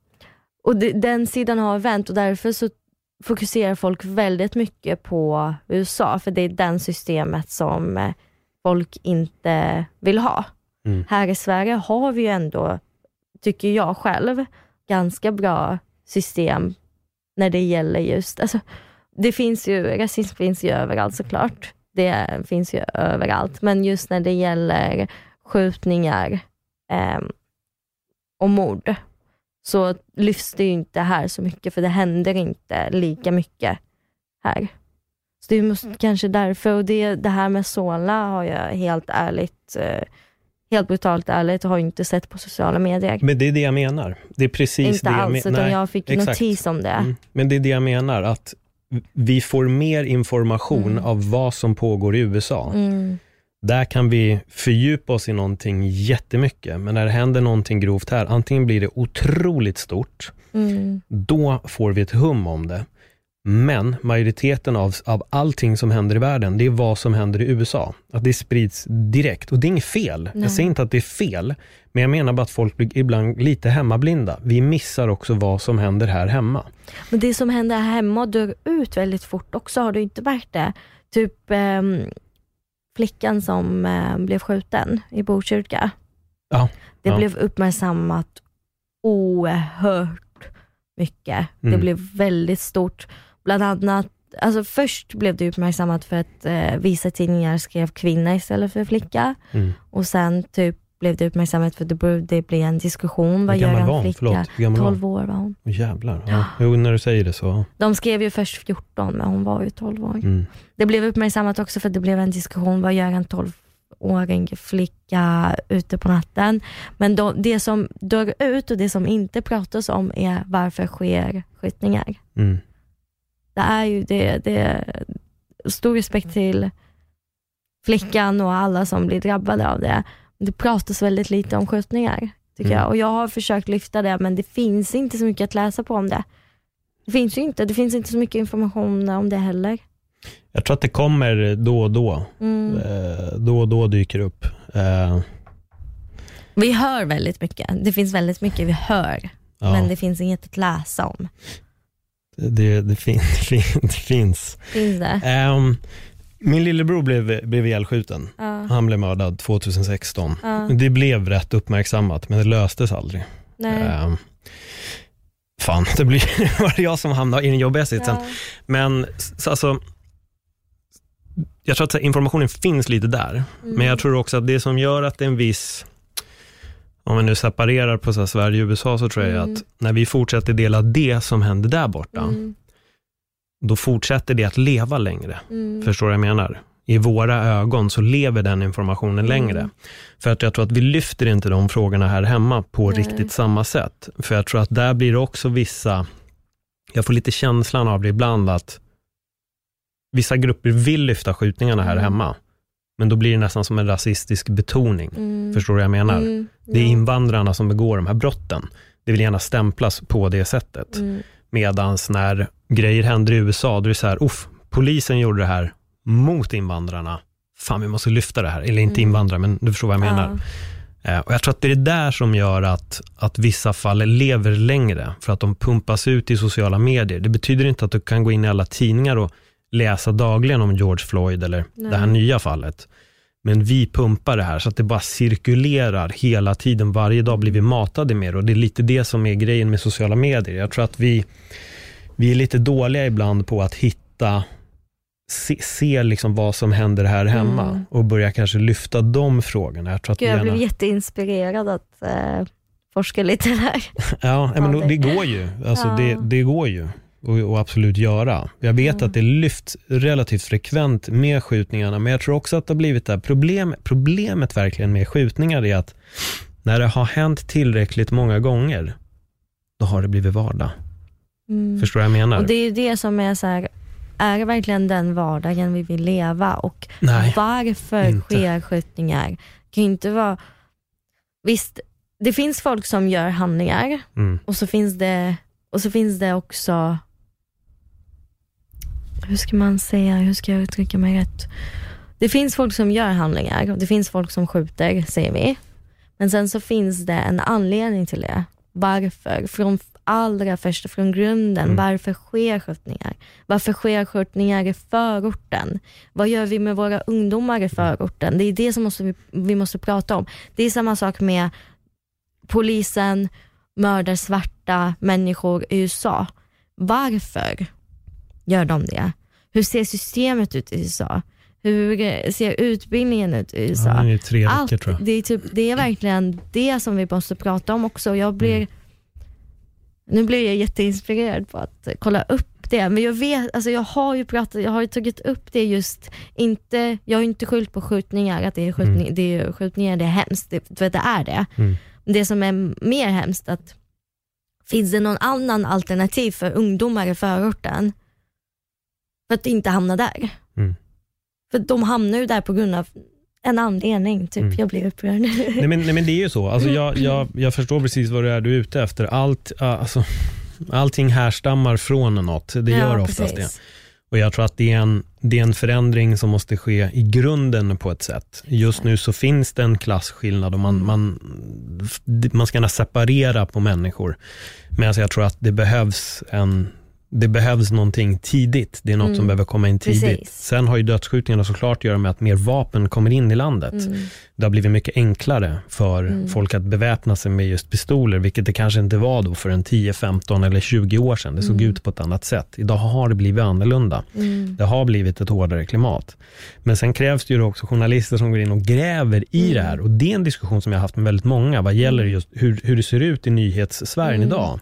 och det, den sidan har vänt och därför så fokuserar folk väldigt mycket på USA, för det är den systemet som folk inte vill ha. Mm. Här i Sverige har vi ju ändå, tycker jag själv, ganska bra system när det gäller just, alltså, det finns ju, rasism finns ju överallt såklart. Det finns ju överallt, men just när det gäller skjutningar eh, och mord, så lyfts det ju inte här så mycket, för det händer inte lika mycket här. Så det är måste, kanske därför, och det, det här med Sola har jag helt ärligt, eh, helt brutalt ärligt, har inte sett på sociala medier. Men det är det jag menar. Det är precis inte det jag alls, menar. utan jag fick exakt. notis om det. Mm. Men det är det jag menar, att vi får mer information Mm. av vad som pågår i USA. Mm. Där kan vi fördjupa oss i någonting jättemycket, men när det händer någonting grovt här, antingen blir det otroligt stort, Mm. då får vi ett hum om det. Men majoriteten av, av allting som händer i världen, det är vad som händer i USA. Att det sprids direkt. Och det är inget fel. Nej. Jag säger inte att det är fel, men jag menar bara att folk blir ibland lite hemmablinda. Vi missar också vad som händer här hemma. Men det som händer här hemma dör ut väldigt fort också, har du inte märkt det? Typ ehm, flickan som eh, blev skjuten i Botkyrka. Ja, Det ja. blev uppmärksammat oerhört mycket. Det Mm. blev väldigt stort. Bland annat, alltså först blev det uppmärksammat för att eh, vissa tidningar skrev kvinna istället för flicka. Mm. Och sen typ blev det uppmärksammat för att det bli en diskussion. Vad gör en var hon? flicka? Förlåt, hur gammal var hon? 12 år var hon. Jävlar. Ja. [GASPS] Jo, när du säger det så. De skrev ju först 14, men hon var ju 12 år. Mm. Det blev uppmärksammat också för att det blev en diskussion, vad gör en 12-åring flicka ute på natten? Men då, det som dör ut och det som inte pratas om är varför sker skjutningar? Mm. Det är ju det, det stor respekt till flickan och alla som blir drabbade av det. Det pratas väldigt lite om skjutningar, tycker Mm. jag. Och jag har försökt lyfta det, men det finns inte så mycket att läsa på om det. Det finns ju inte, det finns inte så mycket information om det heller. Jag tror att det kommer då och då. Mm. Eh, då och då dyker upp. Eh, Vi hör väldigt mycket. Det finns väldigt mycket vi hör, ja, men det finns inget att läsa om. Det, det, fin, [LAUGHS] det, fin, det finns. Finns det? Ehm, min lillebror blev, blev ihjälskjuten. Ja. Han blev mördad 2016. Ja. Det blev rätt uppmärksammat, men det löstes aldrig. Nej. Ehm, fan, [LAUGHS] det blir, var det jag som hamnade i den jobbiga sitsen. Ja. Men så, alltså, jag tror att informationen finns lite där, Mm. men jag tror också att det som gör att det är en viss, om vi nu separerar på så Sverige och USA, så tror jag Mm. att när vi fortsätter dela det som händer där borta, Mm. då fortsätter det att leva längre. Mm. Förstår du vad jag menar? I våra ögon så lever den informationen Mm. längre. För att jag tror att vi lyfter inte de frågorna här hemma på Nej. riktigt samma sätt. För jag tror att där blir det också vissa, jag får lite känslan av det ibland att vissa grupper vill lyfta skjutningarna här Mm. hemma, men då blir det nästan som en rasistisk betoning. Mm. Förstår du vad jag menar? Mm. Det är Ja. invandrarna som begår de här brotten. Det vill gärna stämplas på det sättet. Mm. Medans när grejer händer i USA, då är det så här, uff, polisen gjorde det här mot invandrarna. Fan, vi måste lyfta det här. Eller inte Mm. invandrare, men du förstår vad jag menar. Eh, och jag tror att det är det där som gör att, att vissa fall lever längre, för att de pumpas ut i sociala medier. Det betyder inte att du kan gå in i alla tidningar och läsa dagligen om George Floyd eller Nej. det här nya fallet. Men vi pumpar det här så att det bara cirkulerar hela tiden. Varje dag blir vi matade med det och det är lite det som är grejen med sociala medier. Jag tror att vi, vi är lite dåliga ibland på att hitta se, se liksom vad som händer här hemma Mm. och börja kanske lyfta de frågorna. Jag tror att Gud, jag blev gärna- jätteinspirerad att eh, forska lite där. [LAUGHS] Ja, men det går ju. Alltså, Ja. det, det går ju att att absolut göra. Jag vet Mm. att det lyfts relativt frekvent med skjutningarna, men jag tror också att det har blivit det här problem, problemet verkligen med skjutningar är att när det har hänt tillräckligt många gånger, då har det blivit vardag. Mm. Förstår du vad jag menar? Och det är ju det som är så här, är det verkligen den vardagen vi vill leva och Nej, varför inte. sker skjutningar? Det kan ju inte vara, visst det finns folk som gör handlingar mm. och så finns det, och så finns det också, hur ska man säga, hur ska jag uttrycka mig rätt? Det finns folk som gör handlingar och det finns folk som skjuter, säger vi. Men sen så finns det en anledning till det. Varför? Från allra första, från grunden. Mm. Varför sker skjutningar? Varför sker skjutningar i förorten? Vad gör vi med våra ungdomar i förorten? Det är det som måste vi, vi måste prata om. Det är samma sak med polisen mördar svarta människor i USA. Varför gör de det? Hur ser systemet ut i USA? Hur ser utbildningen ut i USA? Ja, det är tre veckor Allt, tror jag. det, är typ, det är verkligen det som vi måste prata om också. Jag blir, Mm. Nu blir jag jätteinspirerad på att kolla upp det. Men jag vet, alltså jag har ju pratat, jag har ju tagit upp det just, inte, jag har inte skyllt på skjutningar, att det är, skjutning, det är skjutningar, det är hemskt, det, för det är det. Mm. Det som är mer hemskt, att finns det någon annan alternativ för ungdomar i förorten för att inte hamna där? Mm. För de hamnar ju där på grund av en anledning, typ. Mm. Jag blir upprörd. Nej men, nej men det är ju så. Alltså jag, jag, jag förstår precis vad det är du är ute efter. Allt, alltså, allting härstammar från något. Det gör Ja, oftast precis. det. Och jag tror att det är, en, det är en förändring som måste ske i grunden på ett sätt. Just nu så finns det en klasskillnad och man, Mm. man, man ska gärna separera på människor. Men alltså jag tror att det behövs en det behövs någonting tidigt. Det är något som Mm. behöver komma in tidigt. Precis. Sen har ju dödsskjutningarna såklart att göra med att mer vapen kommer in i landet. Mm. Det har blivit mycket enklare för Mm. folk att beväpna sig med just pistoler, vilket det kanske inte var då för en 10, 15 eller 20 år sedan. Det såg Mm. ut på ett annat sätt. Idag har det blivit annorlunda. Mm. Det har blivit ett hårdare klimat. Men sen krävs det ju också journalister som går in och gräver i Mm. det här. Och det är en diskussion som jag har haft med väldigt många, vad gäller just hur, hur det ser ut i nyhetssfären idag.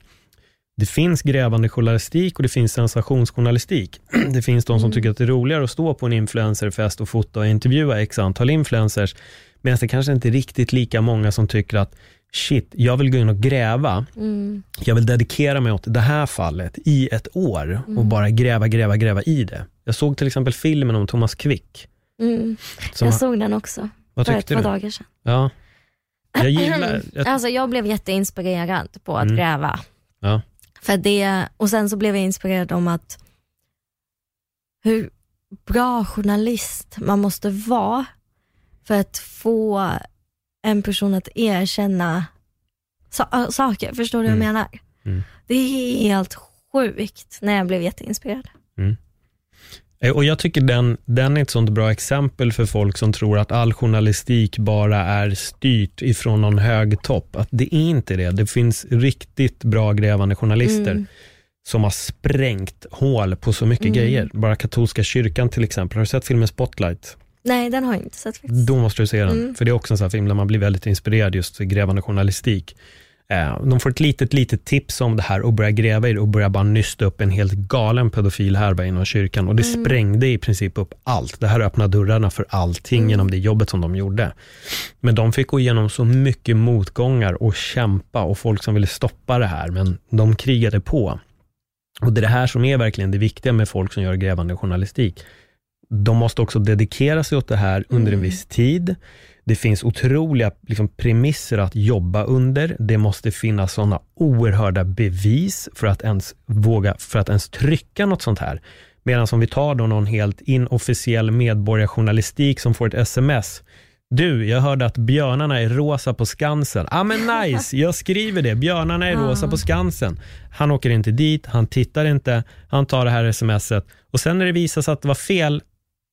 Det finns grävande journalistik och det finns sensationsjournalistik. [CLEARS THROAT] Det finns de som Mm. tycker att det är roligare att stå på en influencerfest och fota och intervjua x antal influencers, medan det kanske inte är riktigt lika många som tycker att shit, jag vill gå in och gräva, Mm. jag vill dedikera mig åt det här fallet i ett år och Mm. bara gräva, gräva, gräva i det. Jag såg till exempel filmen om Thomas Quick. Mm. Jag såg den också vad för ett par du? dagar sedan. Ja. Jag gillar, [CLEARS THROAT] jag, Alltså jag blev jätteinspirerad på att Mm. gräva. Ja. För det, och sen så blev jag inspirerad om att hur bra journalist man måste vara för att få en person att erkänna sa- saker. Förstår du vad Mm. jag menar? Mm. Det är helt sjukt när jag blev jätteinspirerad. Eh, Och jag tycker den, den är ett sånt bra exempel för folk som tror att all journalistik bara är styrt ifrån någon hög topp. Att det är inte det. Det finns riktigt bra grävande journalister Mm. som har sprängt hål på så mycket Mm. grejer. Bara katolska kyrkan till exempel. Har du sett filmen Spotlight? Nej, den har jag inte sett faktiskt. Då måste du se den. Mm. För det är också en sån film där man blir väldigt inspirerad just för grävande journalistik. Eh, De får ett litet, litet tips om det här och börjar gräva i det och börjar bara nysta upp en helt galen pedofil härva inom kyrkan. Och det Mm. sprängde i princip upp allt. Det här öppnade dörrarna för allting Mm. genom det jobbet som de gjorde. Men de fick gå igenom så mycket motgångar och kämpa och folk som ville stoppa det här, men de krigade på. Och det är det här som är verkligen det viktiga med folk som gör grävande journalistik. De måste också dedikera sig åt det här under en Mm. viss tid. Det finns otroliga liksom, premisser att jobba under. Det måste finnas sådana oerhörda bevis för att ens våga, för att ens trycka något sånt här. Medan om vi tar då någon helt inofficiell medborgarjournalistik som får ett sms. Du, jag hörde att björnarna är rosa på Skansen. Ja ah, men nice, jag skriver det. Björnarna är rosa på Skansen. Han åker inte dit, han tittar inte, han tar det här smset och sen när det visar sig att det var fel,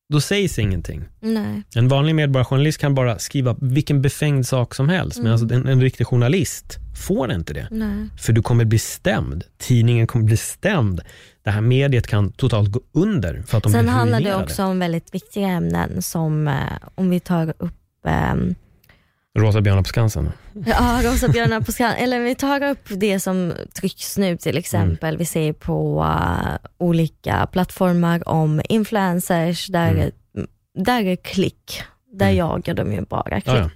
då sägs ingenting. Nej. En vanlig medborgarjournalist kan bara skriva vilken befängd sak som helst, men alltså en, en riktig journalist får inte det. Nej. För du kommer bli stämd. Tidningen kommer bli stämd. Det här mediet kan totalt gå under för att de Sen handlar det också om väldigt viktiga ämnen som eh, om vi tar upp ehm, Rosa björnar på Skansen. Ja, Rosa björnar på skan. Eller vi tar upp det som trycks nu till exempel. Vi ser på eh, olika plattformar om influencers där, Mm. där är klick. Där Mm. jagar de ju bara klick. Ja, ja.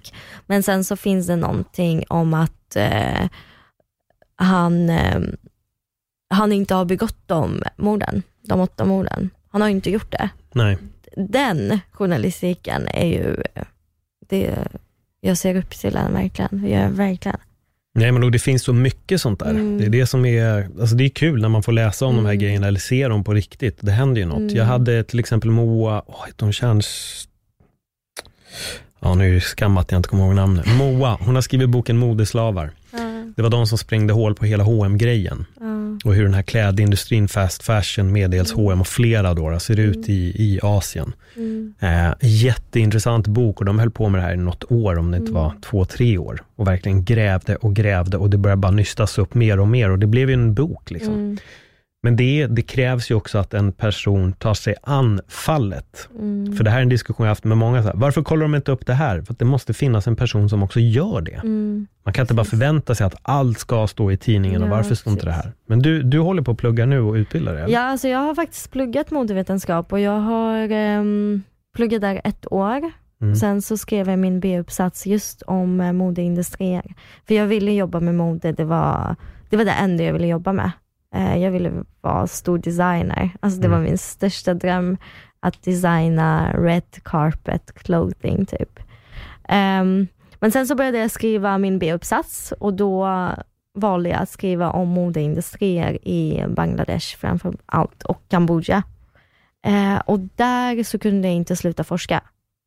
Men sen så finns det någonting om att eh, han, eh, han inte har begått de morden, de åtta morden. Han har inte gjort det. Nej. Den journalistiken är ju, det, jag ser upp till den verkligen. Jag gör verkligen. Nej, men och det finns så mycket sånt där. Mm. Det är det som är, alltså det är kul när man får läsa om de här Mm. grejerna eller se dem på riktigt. Det händer ju något. Mm. Jag hade till exempel Moa, åh, heter hon Tjärns... Ja, nu är det skam att jag inte kommer ihåg namnet. Moa, hon har skrivit boken Modeslavar. Mm. Det var de som sprängde hål på hela hm grejen Ja. och hur den här klädindustrin, fast fashion med dels H&M och flera då, ser ut i, i Asien. Mm. Eh, jätteintressant bok och de höll på med det här i något år, om det inte Mm. var två, tre år. Och verkligen grävde och grävde och det började bara nystas upp mer och mer och det blev ju en bok. Liksom. Men det, det krävs ju också att en person tar sig an fallet. Mm. För det här är en diskussion jag haft med många. Så här, varför kollar de inte upp det här? För att det måste finnas en person som också gör det. Mm. Man kan inte bara förvänta sig att allt ska stå i tidningen och Ja, varför står inte det här? Men du, du håller på att plugga nu och utbildar dig? Ja, alltså jag har faktiskt pluggat modevetenskap och jag har ehm, pluggat där ett år. Mm. Sen så skrev jag min B-uppsats just om eh, modeindustrier. För jag ville jobba med mode, det var det, var det enda jag ville jobba med. Eh, jag ville vara stor designer. Alltså det Mm. var min största dröm, att designa red carpet clothing typ. Ehm, men sen så började jag skriva min B-uppsats och då valde jag att skriva om modeindustrier i Bangladesh framför allt och Kambodja. Eh, och där så kunde jag inte sluta forska.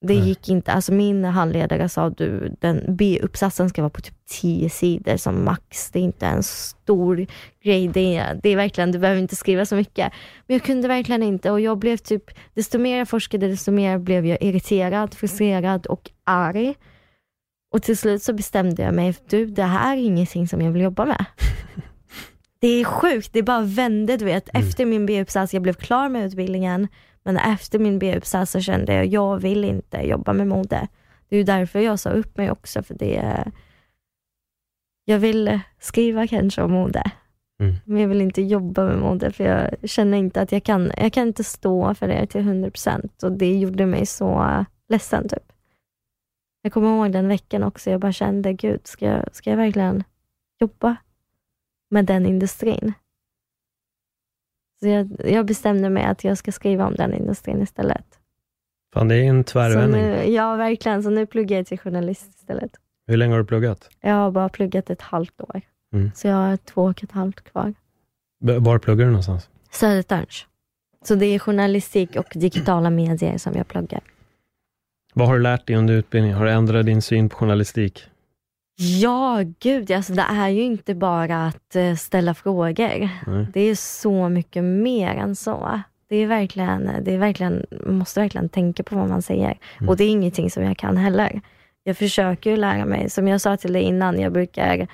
Det gick inte, alltså min handledare sa du, den B-uppsatsen ska vara på typ 10 sidor som max. Det är inte en stor grej. Det är, det är verkligen, du behöver inte skriva så mycket. Men jag kunde verkligen inte och jag blev typ, desto mer jag forskade, desto mer blev jag irriterad, frustrerad och arg. Och till slut så bestämde jag mig, du det här är ingenting som jag vill jobba med. [LAUGHS] Det är sjukt, det bara vände du vet. Mm. Efter min B-uppsats, jag blev klar med utbildningen, men efter min B-uppsats så kände jag, jag vill inte jobba med mode. Det är ju därför jag sa upp mig också, för det jag vill skriva kanske om mode. Mm. Men jag vill inte jobba med mode, för jag känner inte att jag kan, jag kan inte stå för det till 100% och det gjorde mig så ledsen typ. Jag kommer ihåg den veckan också, jag bara kände, gud, ska jag, ska jag verkligen jobba med den industrin? Så jag, jag bestämde mig att jag ska skriva om den industrin istället. Fan, det är en tvärvändning. ja, verkligen. Så nu pluggar jag till journalist istället. Hur länge har du pluggat? Jag har bara pluggat ett halvt år, Mm. så jag har två och ett halvt kvar. B- Var pluggar du någonstans? Södertörns. Så det är journalistik och digitala medier som jag pluggar. Vad har du lärt dig under utbildningen? Har du ändrat din syn på journalistik? Ja, gud, alltså det är ju inte bara att eh, ställa frågor. Nej. Det är så mycket mer än så. Det är verkligen, det är verkligen, man måste verkligen tänka på vad man säger. Mm. Och det är ingenting som jag kan heller. Jag försöker ju lära mig, som jag sa till dig innan, jag brukar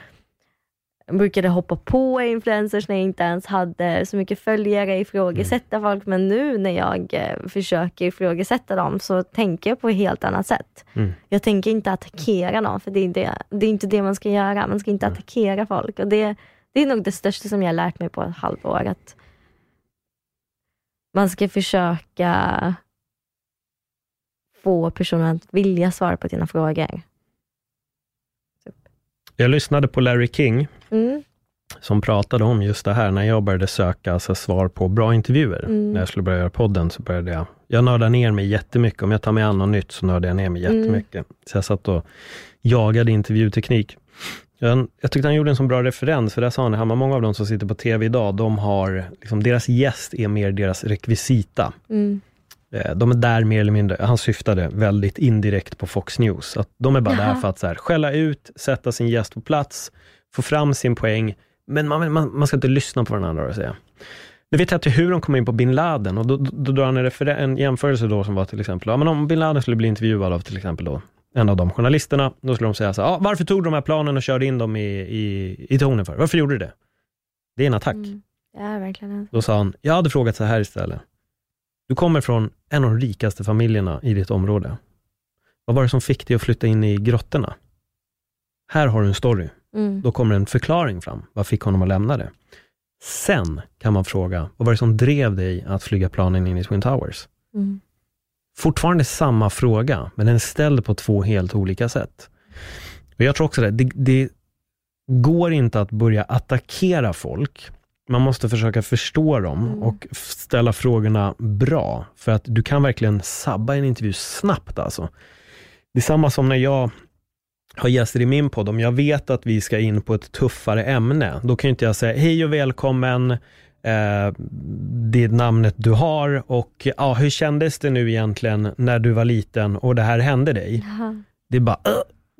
jag brukade hoppa på influencers när jag inte ens hade så mycket följare, ifrågasätta folk, men nu när jag eh, försöker ifrågasätta dem så tänker jag på ett helt annat sätt. Mm. Jag tänker inte attackera någon, för det är, det, det är inte det man ska göra. Man ska inte Mm. attackera folk. Och det, det är nog det största som jag har lärt mig på ett halvår. Att man ska försöka få personen att vilja svara på dina frågor. Jag lyssnade på Larry King, Mm. som pratade om just det här, när jag började söka alltså, svar på bra intervjuer. Mm. När jag skulle börja göra podden, så började jag, jag nördade ner mig jättemycket. Om jag tar mig an något nytt, så nördar jag ner mig Mm. jättemycket. Så jag satt och jagade intervjuteknik. Jag, jag tyckte han gjorde en så bra referens, för där sa han, Hammar, många av de som sitter på TV idag, de har, liksom, deras gäst är mer deras rekvisita. Mm. Eh, De är där mer eller mindre, han syftade väldigt indirekt på Fox News, att de är bara där Jaha. för att så här, skälla ut, sätta sin gäst på plats, få fram sin poäng, men man, man, man ska inte lyssna på vad den andra har att säga. Nu vet jag inte hur de kom in på bin Laden och då, då, då drar han en, referen- en jämförelse då som var till exempel, ja, men om bin Laden skulle bli intervjuad av till exempel då en av de journalisterna, då skulle de säga så här, ja, varför tog du de här planen och körde in dem i, i, i tornen för? Varför gjorde du det? Det är en attack. Mm. Är verkligen en... Då sa han, jag hade frågat så här istället. Du kommer från en av de rikaste familjerna i ditt område. Vad var det som fick dig att flytta in i grottorna? Här har du en story. Mm. Då kommer en förklaring fram. Vad fick honom att lämna det? Sen kan man fråga, vad var det som drev dig att flyga planen in i Twin Towers? Mm. Fortfarande samma fråga, men den är ställd på två helt olika sätt. Och jag tror också det, det, det går inte att börja attackera folk. Man måste försöka förstå dem Mm. och ställa frågorna bra, för att du kan verkligen sabba en intervju snabbt alltså. Det är samma som när jag har gäster i min podd, om jag vet att vi ska in på ett tuffare ämne, då kan inte jag säga hej och välkommen, eh, det är namnet du har och ja, hur kändes det nu egentligen när du var liten och det här hände dig? Jaha. Det är bara,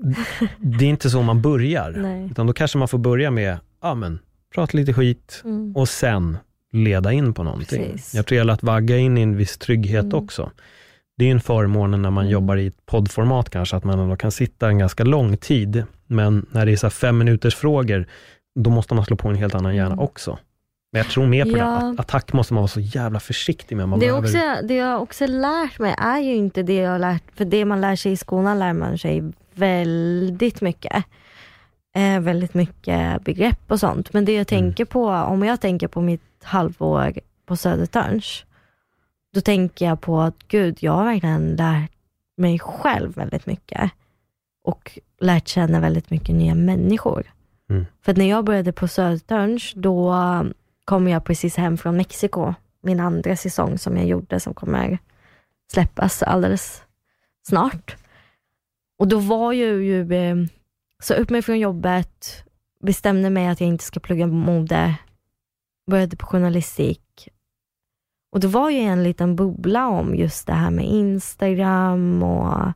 "Ugh, det är inte så man börjar. Nej. Utan då kanske man får börja med, ja men, prata lite skit Mm. och sen leda in på någonting. Precis. Jag tror det gäller att vagga in i en viss trygghet Mm. också. Det är en förmån när man Mm. jobbar i ett poddformat kanske, att man ändå kan sitta en ganska lång tid. Men när det är så fem minuters frågor, då måste man slå på en helt annan hjärna Mm. också. Men jag tror mer på Ja. det. Att attack måste man vara så jävla försiktig med. Man Det, är behöver- också, det jag också lärt mig är ju inte det jag har lärt, för det man lär sig i skolan lär man sig väldigt mycket. Eh, väldigt mycket begrepp och sånt. Men det jag Mm. tänker på, om jag tänker på mitt halvår på Södertörns, då tänker jag på att gud, jag har verkligen lärt mig själv väldigt mycket. Och lärt känna väldigt mycket nya människor. Mm. För att när jag började på Södertörns, då kom jag precis hem från Mexiko. Min andra säsong som jag gjorde som kommer släppas alldeles snart. Och då var jag ju, eh, så upp mig från jobbet, bestämde mig att jag inte ska plugga mode, började på journalistik. Och det var ju en liten bubbla om just det här med Instagram och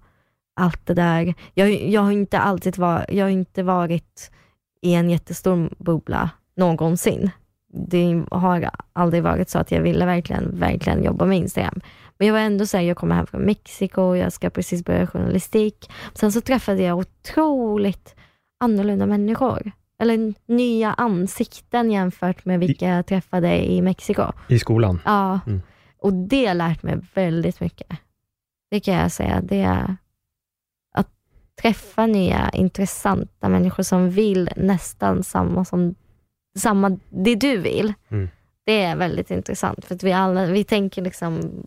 allt det där. Jag, jag har inte alltid var, jag har inte varit i en jättestor bubbla någonsin. Det har aldrig varit så att jag ville verkligen, verkligen jobba med Instagram. Men jag var ändå så här, jag kommer hem från Mexiko, jag ska precis börja journalistik. Sen så träffade jag otroligt annorlunda människor. Eller nya ansikten jämfört med vilka jag träffade i Mexiko. I skolan. Ja, Mm. och det har lärt mig väldigt mycket. Det kan jag säga. Det är att träffa nya intressanta människor som vill nästan samma som samma, det du vill. Mm. Det är väldigt intressant för att vi alla, vi tänker liksom,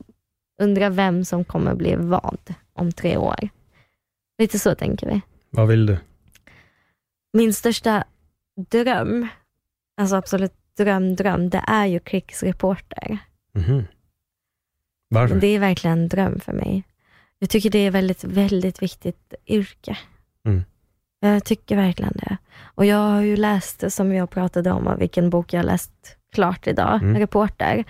undrar vem som kommer bli vad om tre år. Lite så tänker vi. Vad vill du? Min största dröm, alltså absolut dröm, dröm, det är ju krigsreporter. Mhm. Varför? Det är verkligen en dröm för mig. Jag tycker det är väldigt, väldigt viktigt yrke. Mm. Jag tycker verkligen det. Och jag har ju läst, som jag pratade om, vilken bok jag läst klart idag, Mm. Reporter.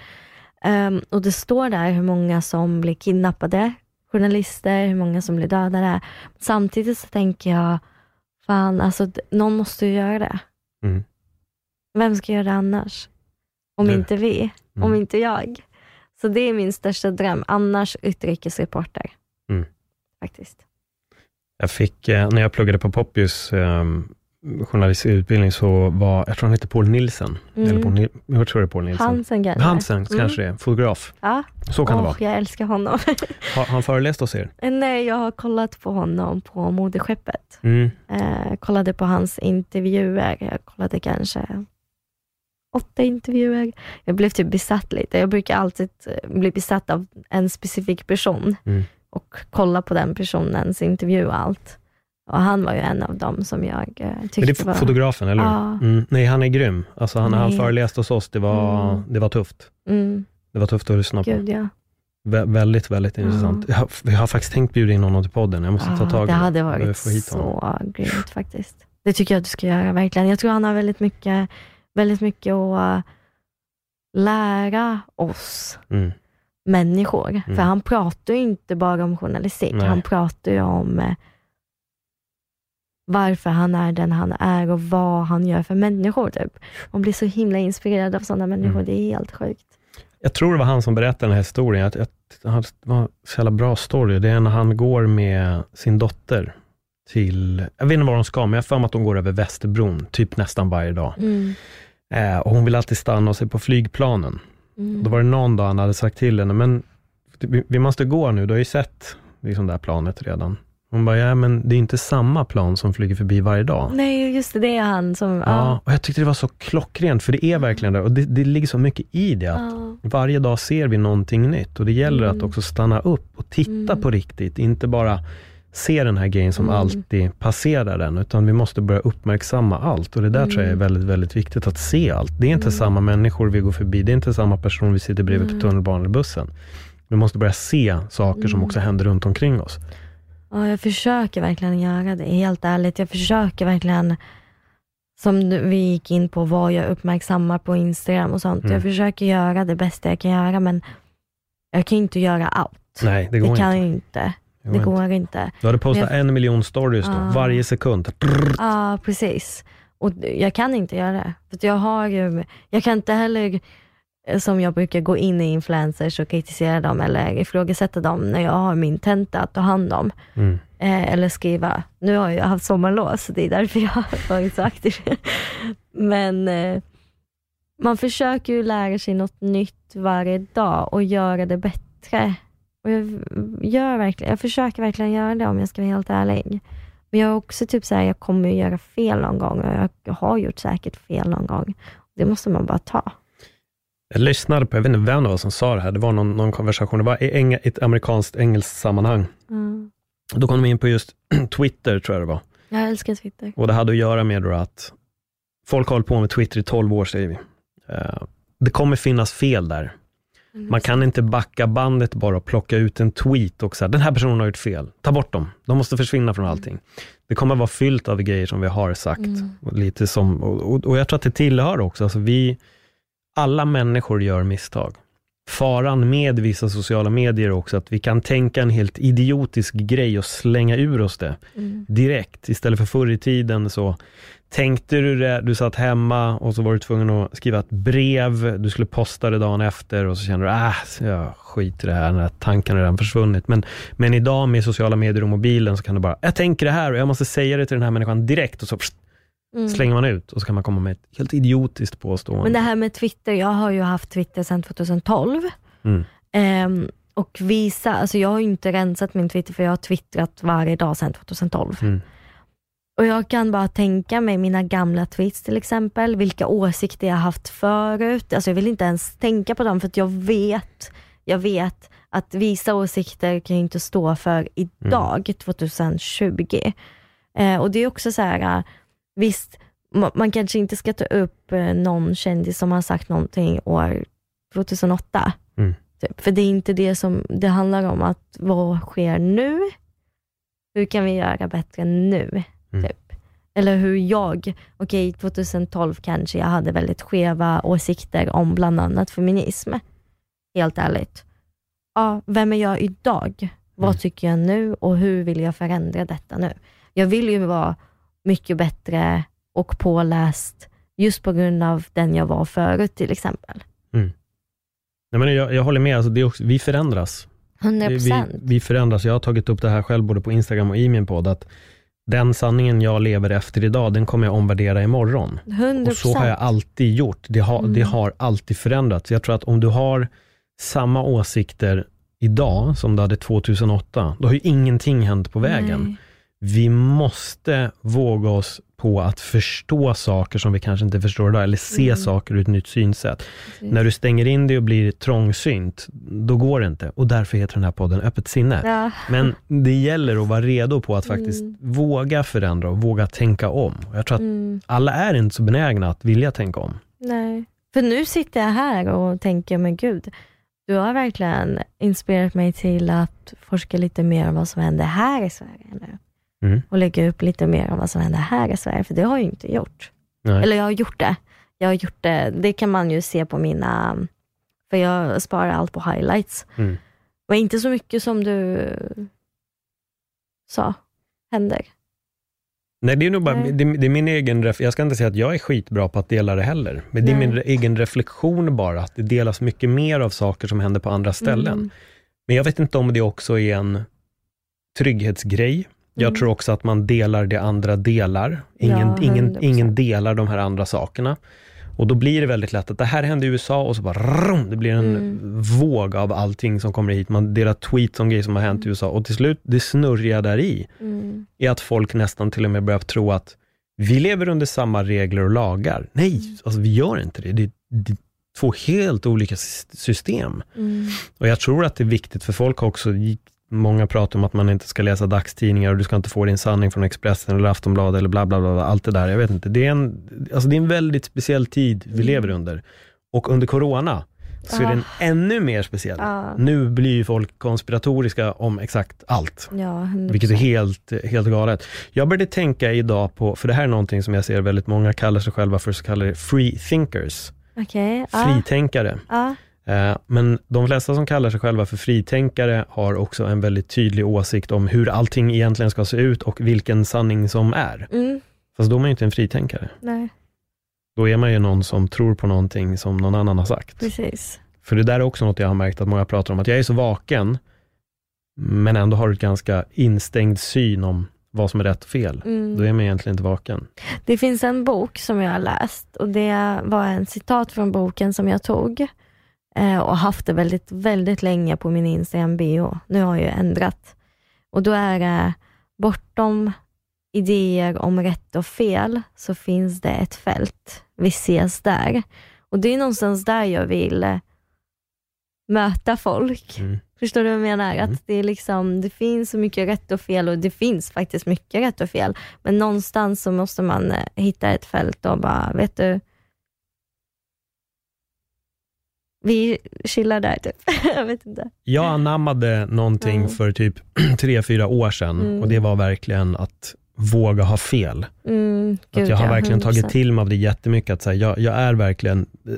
Ehm, och det står där hur många som blir kidnappade, journalister, hur många som blir dödade. Samtidigt så tänker jag, fan, alltså någon måste ju göra det. Mm. Vem ska göra det annars? Om Du. inte vi, Mm. om inte jag. Så det är min största dröm, annars utrikesreporter. Mm. Faktiskt. Jag fick, eh, när jag pluggade på Poppius eh, journalistutbildning, så var, jag tror han heter Paul Nilsen. Mm. Eller Paul, jag tror det är Paul Nilsen. Hansen kanske? Hansen Mm. kanske det är, fotograf. Ja, Så kan det Åh, vara. jag älskar honom. [LAUGHS] Har han föreläst hos er? Nej, jag har kollat på honom på modeskeppet. Mm. Eh, kollade på hans intervjuer. Jag kollade kanske åtta intervjuer. Jag blev typ besatt lite. Jag brukar alltid eh, bli besatt av en specifik person Mm. och kolla på den personens intervju och allt. Och han var ju en av dem som jag eh, tyckte Men det är var... fotografen, eller hur? Ja. Mm. Nej, han är grym. Alltså, han, han Nej. föreläst hos oss, det var, Mm. det var tufft. Mm, Det var tufft att lyssna på. gud ja. Vä- väldigt, väldigt intressant. Jag, har- jag har faktiskt tänkt bjuda in honom till podden. Jag måste ta Ja, tag i det hade Jag varit får hit honom. så grymt faktiskt. Det tycker jag att du ska göra verkligen. Jag tror han har väldigt mycket, väldigt mycket att eh, lära oss Mm. människor. Mm. För han pratar ju inte bara om journalistik, Nej. han pratar ju om eh, varför han är den han är och vad han gör för människor. Typ. Man blir så himla inspirerad av sådana människor, Mm. det är helt sjukt. Jag tror det var han som berättade den här historien. Att, att, att det var så jävla bra story. Det är när han går med sin dotter till, jag vet inte var de ska, men jag har för mig att de går över Västerbron, typ nästan varje dag. Mm. Eh, och hon vill alltid stanna och se på flygplanen. Mm. Då var det någon dag han hade sagt till henne, men vi, vi måste gå nu, du har ju sett liksom det här planet redan. Hon bara, ja men det är inte samma plan som flyger förbi varje dag. Nej, just det, det är han som... Ja, Ja. och jag tyckte det var så klockrent, för det är verkligen det. Och det, det ligger så mycket i det, att Ja. varje dag ser vi någonting nytt. Och det gäller Mm. att också stanna upp och titta Mm. på riktigt. Inte bara se den här grejen som Mm. alltid passerar den, utan vi måste börja uppmärksamma allt. Och det där tror jag är Mm. väldigt, väldigt viktigt, att se allt. Det är inte Mm. samma människor vi går förbi, det är inte samma person vi sitter bredvid Mm. på tunnelbanan eller bussen. Vi måste börja se saker som Mm. också händer runt omkring oss. Ja, jag försöker verkligen göra det, helt ärligt. Jag försöker verkligen, som vi gick in på, vad jag uppmärksammar på Instagram och sånt. Mm. Jag försöker göra det bästa jag kan göra, men jag kan inte göra allt. Nej, det går det kan inte. jag inte. går det inte. går inte. Du hade postat Men en miljon stories då, Ah. varje sekund. Ja, precis. Och jag kan inte göra det. För jag, har, ju- jag kan inte heller, som jag brukar, gå in i influencers och kritisera dem eller ifrågasätta dem när jag har min tenta att ta hand om. Mm. Eh, eller skriva. Nu har jag haft sommarlov, så det är därför jag har varit så aktiv. [LAUGHS] Men eh, man försöker ju lära sig något nytt varje dag och göra det bättre. Och jag, gör verkligen, jag försöker verkligen göra det om jag ska vara helt ärlig. Men jag är också typ så här, jag kommer ju göra fel någon gång och jag har gjort säkert fel någon gång. Det måste man bara ta. Jag lyssnade på, jag vet inte vem det var som sa det här, det var någon, någon konversation, det var i ett amerikanskt engelskt sammanhang. Mm. Då kom de in på just [CLEARS THROAT] Twitter, tror jag det var. Jag älskar Twitter. Och det hade att göra med att folk har hållit på med Twitter i 12 år, säger vi. Eh, det kommer finnas fel där. Man kan inte backa bandet bara och plocka ut en tweet och säga, den här personen har gjort fel. Ta bort dem. De måste försvinna från allting. Det kommer vara fyllt av grejer som vi har sagt. Mm. Och lite som, och, och, och jag tror att det tillhör också, alltså vi, alla människor gör misstag. Faran med vissa sociala medier också att vi kan tänka en helt idiotisk grej och slänga ur oss det Mm. direkt. Istället för förr i tiden så tänkte du det, du satt hemma och så var du tvungen att skriva ett brev, du skulle posta det dagen efter och så kände du, äh, jag skit i det här, den här tanken har redan försvunnit. Men, men idag med sociala medier och mobilen så kan du bara, jag tänker det här och jag måste säga det till den här människan direkt och så pst, Mm. slänger man ut och så kan man komma med ett helt idiotiskt påstående. Men det här med Twitter, jag har ju haft Twitter sedan 2012. Mm. Ehm, och visa, alltså jag har ju inte rensat min Twitter för jag har twittrat varje dag sedan 2012. Mm. Och jag kan bara tänka mig mina gamla tweets till exempel, vilka åsikter jag haft förut. Alltså jag vill inte ens tänka på dem för jag vet, jag vet att vissa åsikter kan jag inte stå för idag, 2020. Eh, och det är också så här, visst, ma- man kanske inte ska ta upp eh, någon kändis som har sagt någonting år 2008. Mm. Typ. För det är inte det som det handlar om, att vad sker nu? Hur kan vi göra bättre nu? Mm. Typ. Eller hur jag, okej 2012 kanske jag hade väldigt skeva åsikter om bland annat feminism. Helt ärligt. Ja, vem är jag idag? Vad Mm. tycker jag nu och hur vill jag förändra detta nu? Jag vill ju vara mycket bättre och påläst just på grund av den jag var förut till exempel. Nej, men jag, jag håller med, alltså också, vi förändras. 100 Vi, procent. vi förändras. Jag har tagit upp det här själv både på Instagram och i min podd, att den sanningen jag lever efter idag, den kommer jag omvärdera imorgon. 100 Och så har jag alltid gjort. Det har, Mm. det har alltid förändrats. Jag tror att om du har samma åsikter idag som du hade 2008, då har ju ingenting hänt på vägen. Nej. Vi måste våga oss på att förstå saker som vi kanske inte förstår idag, eller se Mm. saker ur ett nytt synsätt. Precis. När du stänger in dig och blir trångsynt, då går det inte. Och därför heter den här podden Öppet sinne. Ja. Men det gäller att vara redo på att faktiskt Mm. våga förändra och våga tänka om. Jag tror att Mm. alla är inte så benägna att vilja tänka om. Nej. För nu sitter jag här och tänker, men gud, du har verkligen inspirerat mig till att forska lite mer om vad som händer här i Sverige nu. Mm. Och lägga upp lite mer om vad som händer här i Sverige, för det har jag ju inte gjort. Nej. Eller jag har gjort det. Jag har gjort det, det kan man ju se på mina, för jag sparar allt på highlights. Mm. Men inte så mycket som du sa händer. Nej, det är nog bara, det, det är min egen, jag ska inte säga att jag är skitbra på att dela det heller, men det är Nej. min egen reflektion bara, att det delas mycket mer av saker som händer på andra ställen. Mm. Men jag vet inte om det också är en trygghetsgrej. Jag Mm. tror också att man delar det andra delar. Ingen, Ja, ingen, 100%. ingen delar de här andra sakerna. Och då blir det väldigt lätt att det här hände i USA och så bara rum, det blir en Mm. våg av allting som kommer hit. Man delar tweets om grejer som har hänt i USA och till slut, det snurriga där i Mm. är att folk nästan till och med börjar tro att vi lever under samma regler och lagar. Nej, alltså vi gör inte det. Det är, det två helt olika sys- system. Mm. Och jag tror att det är viktigt för folk också, många pratar om att man inte ska läsa dagstidningar och du ska inte få din sanning från Expressen eller Aftonbladet eller bla bla bla, allt det där. Jag vet inte. Det är en, alltså det är en väldigt speciell tid vi Mm. lever under. Och under corona så är den ännu mer speciell. Ja. Nu blir ju folk konspiratoriska om exakt allt. Ja, 100%. Vilket är helt, helt galet. Jag började tänka idag på, för det här är någonting som jag ser väldigt många kallar sig själva för så kallade free thinkers. Okej, ja. Fritänkare. Eh, Men de flesta som kallar sig själva för fritänkare har också en väldigt tydlig åsikt om hur allting egentligen ska se ut och vilken sanning som är. Mm, Fast då är man ju inte en fritänkare. nej, Då är man ju någon som tror på någonting som någon annan har sagt. precis. För det där är också något jag har märkt att många pratar om, att jag är så vaken, men ändå har ett ganska instängd syn om vad som är rätt och fel. Mm. Då är man egentligen inte vaken. Det finns en bok som jag har läst och det var en citat från boken som jag tog eh, och haft det väldigt, väldigt länge på min Instagram bio. Nu har jag ändrat. Och då är det bortom idéer om rätt och fel så finns det ett fält. Vi ses där. Och det är någonstans där jag vill eh, möta folk. Mm. Förstår du vad jag menar? Mm. Att det, är liksom, det finns så mycket rätt och fel och det finns faktiskt mycket rätt och fel. Men någonstans så måste man eh, hitta ett fält och bara, vet du, vi chillar där typ. [LAUGHS] jag vet inte. Jag anammade någonting Ja. för typ [CLEARS THROAT] tre, fyra år sedan Mm. och det var verkligen att våga ha fel. Mm, gud, att jag har ja, verkligen tagit 100%. till mig av det jättemycket. Att, så här, jag, jag är verkligen eh,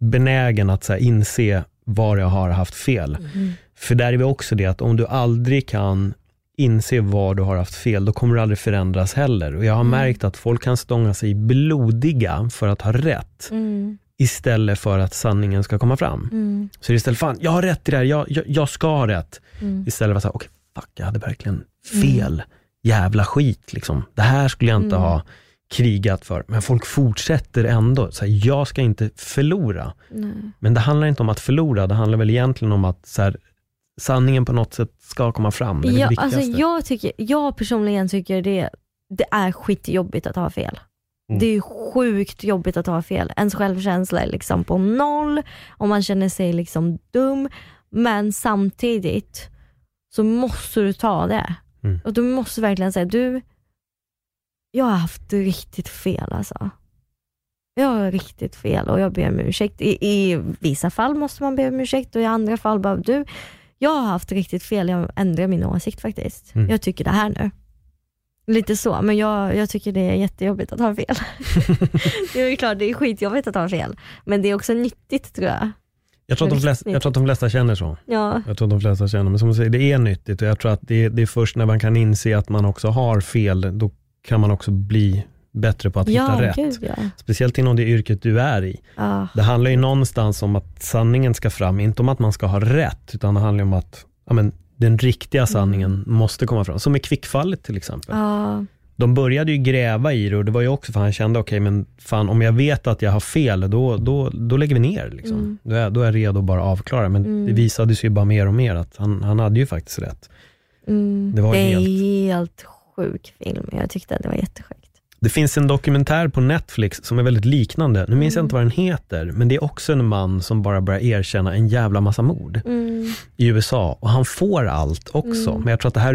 benägen att så här, inse var jag har haft fel. Mm. För där är vi också det att om du aldrig kan inse var du har haft fel, då kommer du aldrig förändras heller. Och jag har Mm. märkt att folk kan stånga sig blodiga för att ha rätt, Mm, istället för att sanningen ska komma fram. mm, Så istället, fan jag har rätt i det här, jag, jag, jag ska ha rätt. mm, Istället för att säga, okej, fuck, jag hade verkligen fel. Jävla skit liksom. Det här skulle jag inte Mm. ha krigat för. Men folk fortsätter ändå. Så här, jag ska inte förlora. nej. Men det handlar inte om att förlora, det handlar väl egentligen om att så här, sanningen på något sätt ska komma fram. Det är Ja, det viktigaste. alltså jag, tycker, jag personligen tycker det, det är skitjobbigt att ha fel. Mm. Det är sjukt jobbigt att ha fel. Ens självkänsla är liksom på noll och man känner sig liksom dum. Men samtidigt så måste du ta det. Mm. Och du måste verkligen säga, du, jag har haft riktigt fel alltså. Jag har riktigt fel och jag ber om ursäkt. I, I vissa fall måste man be om ursäkt och i andra fall bara, du, jag har haft riktigt fel, jag ändrar min åsikt faktiskt. Mm. Jag tycker det här nu. Lite så, men jag, jag tycker det är jättejobbigt att ha fel. [LAUGHS] det är ju klart, det är skitjobbigt att ha fel. Men det är också nyttigt tror jag. jag, tror att de flesta, jag tror att de flesta känner så. Ja, Jag tror att de flesta känner, men som du säger, det är nyttigt och jag tror att det, det är först när man kan inse att man också har fel, då kan man också bli bättre på att ja hitta rätt. gud ja. Speciellt inom det yrket du är i. ja. Det handlar ju någonstans om att sanningen ska fram, inte om att man ska ha rätt, utan det handlar om att ja, men, den riktiga sanningen måste komma fram. Som i Kvickfallet till exempel. ja. De började ju gräva i det och det var ju också för han kände, okej men fan om jag vet att jag har fel, då, då, då lägger vi ner. Liksom. Mm. Då, är, då är jag redo att bara avklara. Men Mm. det visade sig ju bara mer och mer att han, han hade ju faktiskt rätt. Mm. Det var är helt- helt sjuk film. Jag tyckte att det var jättesjukt. Det finns en dokumentär på Netflix som är väldigt liknande. Nu minns jag Mm. inte vad den heter, men det är också en man som bara börjar erkänna en jävla massa mord. Mm. i USA och han får allt också. Mm. Men jag tror att det här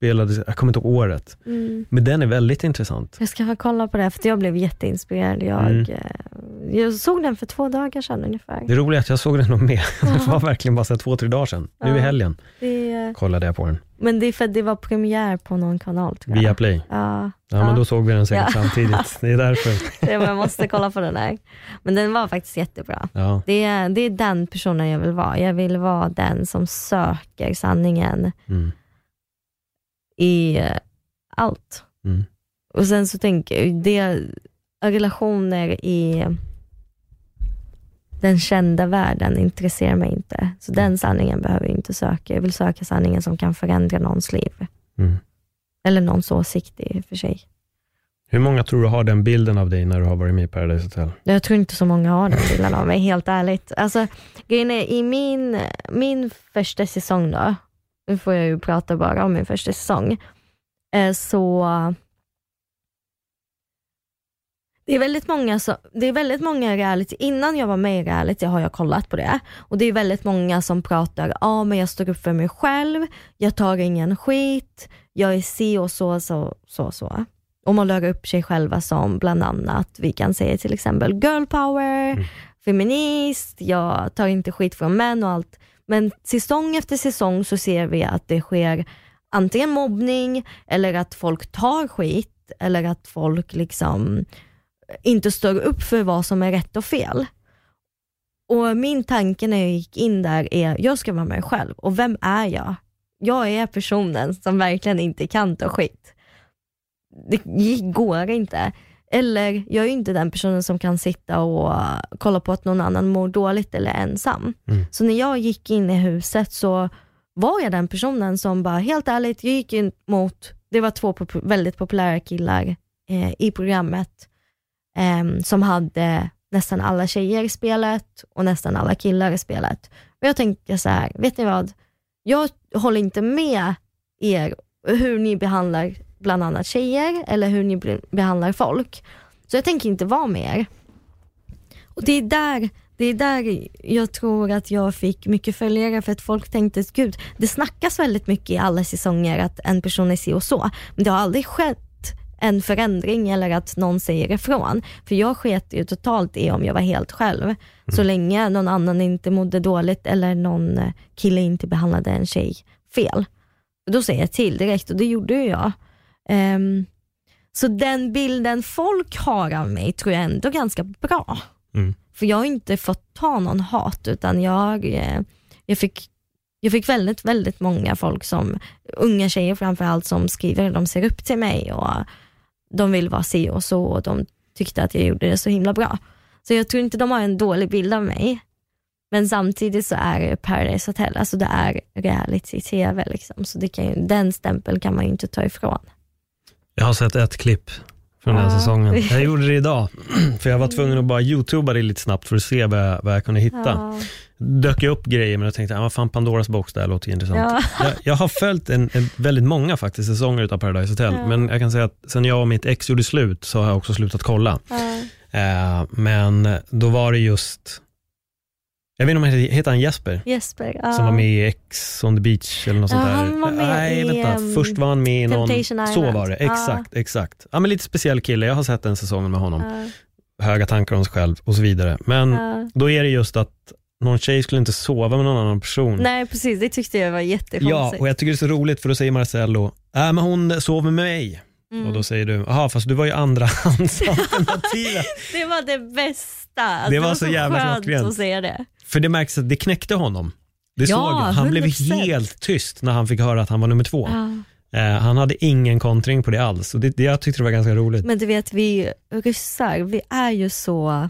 utspelades, jag kommer inte ihåg året, Mm. men den är väldigt intressant. Jag ska få kolla på det för jag blev jätteinspirerad. Jag, Mm. eh, jag såg den för två dagar sedan ungefär. Det roliga är att jag såg den nog med, [LAUGHS] det var verkligen bara så två, tre dagar sedan. Nu i Ja. helgen Det, kollade jag på den, men det är för att det var premiär på någon kanal tror jag. via Play. Ja, Ja, men då såg vi den säkert Ja. samtidigt. Det är därför. [LAUGHS] det- jag måste kolla på den här. Men den var faktiskt jättebra. Ja. Det är, det är den personen jag vill vara. Jag vill vara den som söker sanningen Mm. I eh, allt. Mm. Och sen så tänker jag, det relationer i den kända världen intresserar mig inte. Så den sanningen behöver jag inte söka. Jag vill söka sanningen som kan förändra någons liv. Mm. Eller någons åsikt i och för sig. Hur många tror du har den bilden av dig när du har varit med i Paradise Hotel? Jag tror inte så många har den bilden av mig, helt ärligt. Alltså, grejen är, i min, min första säsong då, nu får jag ju prata bara om min första säsong, eh, så det är väldigt många, så, det är väldigt många reality, innan jag var med i reality har jag kollat på det och det är väldigt många som pratar, ja ah, men jag står upp för mig själv, jag tar ingen skit, jag är si och så, så, så, så. Och man lägger upp sig själva som bland annat, vi kan säga till exempel girl power, Mm. feminist, jag tar inte skit från män och allt. Men säsong efter säsong så ser vi att det sker antingen mobbning eller att folk tar skit eller att folk liksom inte står upp för vad som är rätt och fel. Och min tanke när jag gick in där är, jag ska vara mig själv. Och vem är jag? Jag är personen som verkligen inte kan ta skit. Det går inte. Eller jag är inte den personen som kan sitta och kolla på att någon annan mår dåligt eller är ensam. Mm. Så när jag gick in i huset så var jag den personen som bara, helt ärligt, jag gick in mot, det var två pop väldigt populära killar eh, i programmet eh, som hade nästan alla tjejer i spelet och nästan alla killar i spelet. Och jag tänkte så här, vet ni vad? Jag håller inte med er hur ni behandlar bland annat tjejer eller hur ni behandlar folk. Så jag tänker inte vara med er. Och det är där det är där jag tror att jag fick mycket följare för att folk tänkte, gud, det snackas väldigt mycket i alla säsonger att en person är si och så, men det har aldrig skett en förändring eller att någon säger ifrån. För jag sket ju totalt i om jag var helt själv. Mm. Så länge någon annan inte mådde dåligt eller någon kille inte behandlade en tjej fel. Då säger jag till direkt och det gjorde jag. Um, så den bilden folk har av mig tror jag ändå är ganska bra. Mm. För jag har inte fått ta någon hat utan jag, eh, jag, fick, jag fick väldigt, väldigt många folk som, unga tjejer framförallt som skriver, de ser upp till mig och de vill vara si och så och de tyckte att jag gjorde det så himla bra. Så jag tror inte de har en dålig bild av mig. Men samtidigt så är det Paradise Hotel, alltså det är reality-tv liksom. Så det kan den stämpeln kan man ju inte ta ifrån. Jag har sett ett klipp från den här säsongen. Jag gjorde det idag, [CLEARS THROAT] för jag var tvungen att bara youtuba det lite snabbt för att se vad jag, vad jag kunde hitta. Ja. Dök jag upp grejer, men jag tänkte, ah, vad fan Pandoras box, det här låter ju intressant. Ja. [LAUGHS] Jag, jag har följt en, en, väldigt många faktiskt säsonger utav Paradise Hotel, Ja. men jag kan säga att sen jag och mitt ex gjorde slut så har jag också slutat kolla. Ja. Eh, men då var det just, jag vet inte om han heter, han Jesper? Jesper, ja. Som var med i X on the beach eller något Ja, sånt där. han var med Nej, i, vänta. ehm, Först var han med i någon, så var det. Ja. Exakt, exakt. Ja, men lite speciell kille. Jag har sett den säsongen med honom. Ja. Höga tankar om sig själv och så vidare. Men Ja. då är det just att någon tjej skulle inte sova med någon annan person. Nej precis, det tyckte jag var ja, jättekonstigt. och jag tycker det är så roligt för då säger Marcello, äh, men hon sov med mig. Mm. Och då säger du, jaha fast du var ju andrahandsalternativet. [LAUGHS] [LAUGHS] Det var det bästa. Alltså, Det var så jävla skönt klockrent. att säga det. för det märks att det knäckte honom. Det Ja, såg jag. Han blev 100%. helt tyst när han fick höra att han var nummer två. Ja. Eh, han hade ingen kontring på det alls och det, det, jag tyckte det var ganska roligt. Men du vet, vi ryssar, vi är ju så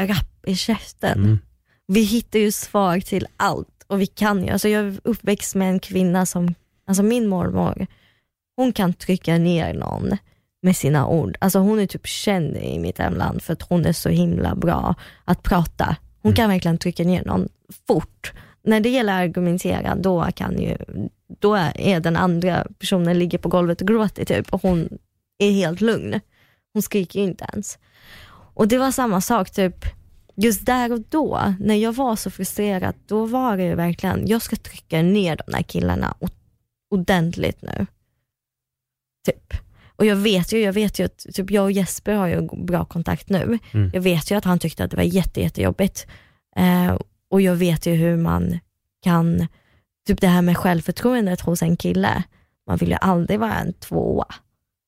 rapp i käften. Mm. Vi hittar ju svar till allt och vi kan ju, alltså jag är uppväxt med en kvinna som, alltså min mormor, hon kan trycka ner någon med sina ord. Alltså hon är typ känd i mitt hemland för att hon är så himla bra att prata. Hon Mm. kan verkligen trycka ner någon fort. När det gäller att argumentera, då kan ju, då är den andra personen ligger på golvet och gråter typ och hon är helt lugn. Hon skriker ju inte ens. Och det var samma sak, typ just där och då, när jag var så frustrerad, då var det ju verkligen, jag ska trycka ner de här killarna ordentligt nu. Typ. Och jag vet ju, jag vet ju att typ jag och Jesper har ju bra kontakt nu. Mm. Jag vet ju att han tyckte att det var jätte, jättejobbigt. Eh, och jag vet ju hur man kan, typ det här med självförtroendet hos en kille, man vill ju aldrig vara en tvåa.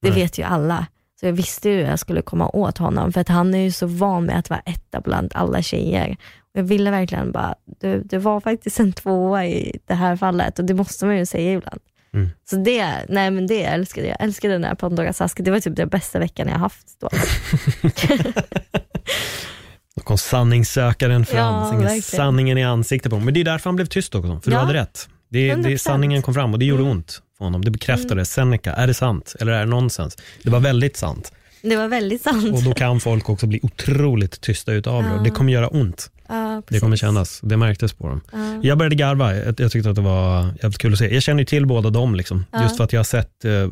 Det Nej. vet ju alla. Så jag visste ju hur jag skulle komma åt honom, för att han är ju så van med att vara etta bland alla tjejer. Och jag ville verkligen bara, du, du var faktiskt en tvåa i det här fallet och det måste man ju säga ibland. Mm. Så det, nej men det älskade jag. Jag älskade den här Pandoras ask. Det var typ den bästa veckan jag haft då. [LAUGHS] Då kom sanningssökaren fram, Ja, sanningen i ansiktet på honom. Men det är därför han blev tyst också, för Ja. du hade rätt. Det, det, 100%. sanningen kom fram och det gjorde Mm. ont för honom. Det bekräftade Seneca. Är det sant eller är det nonsens? Det var väldigt sant. Det var väldigt sant. Och då kan folk också bli otroligt tysta utav det och det Ja. kommer göra ont. Ja, Det kommer kännas. Det märktes på dem. Ja. Jag började garva. Jag, jag tyckte att det var jävligt kul att se. Jag känner ju till båda dem, liksom. Ja. just för att jag har sett, uh,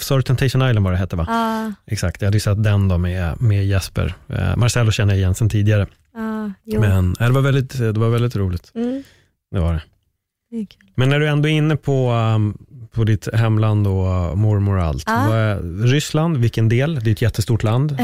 sorry Temptation Island var det hette va? Exakt, jag hade ju sett den då med, med Jesper. Uh, Marcello känner jag igen sen tidigare. Men eh, det, var väldigt, det var väldigt roligt. Mm, Det var det. Men när du ändå är inne på, um, på ditt hemland och uh, mormor och allt. Vad är, Ryssland, vilken del? Det är ett jättestort land. Eh,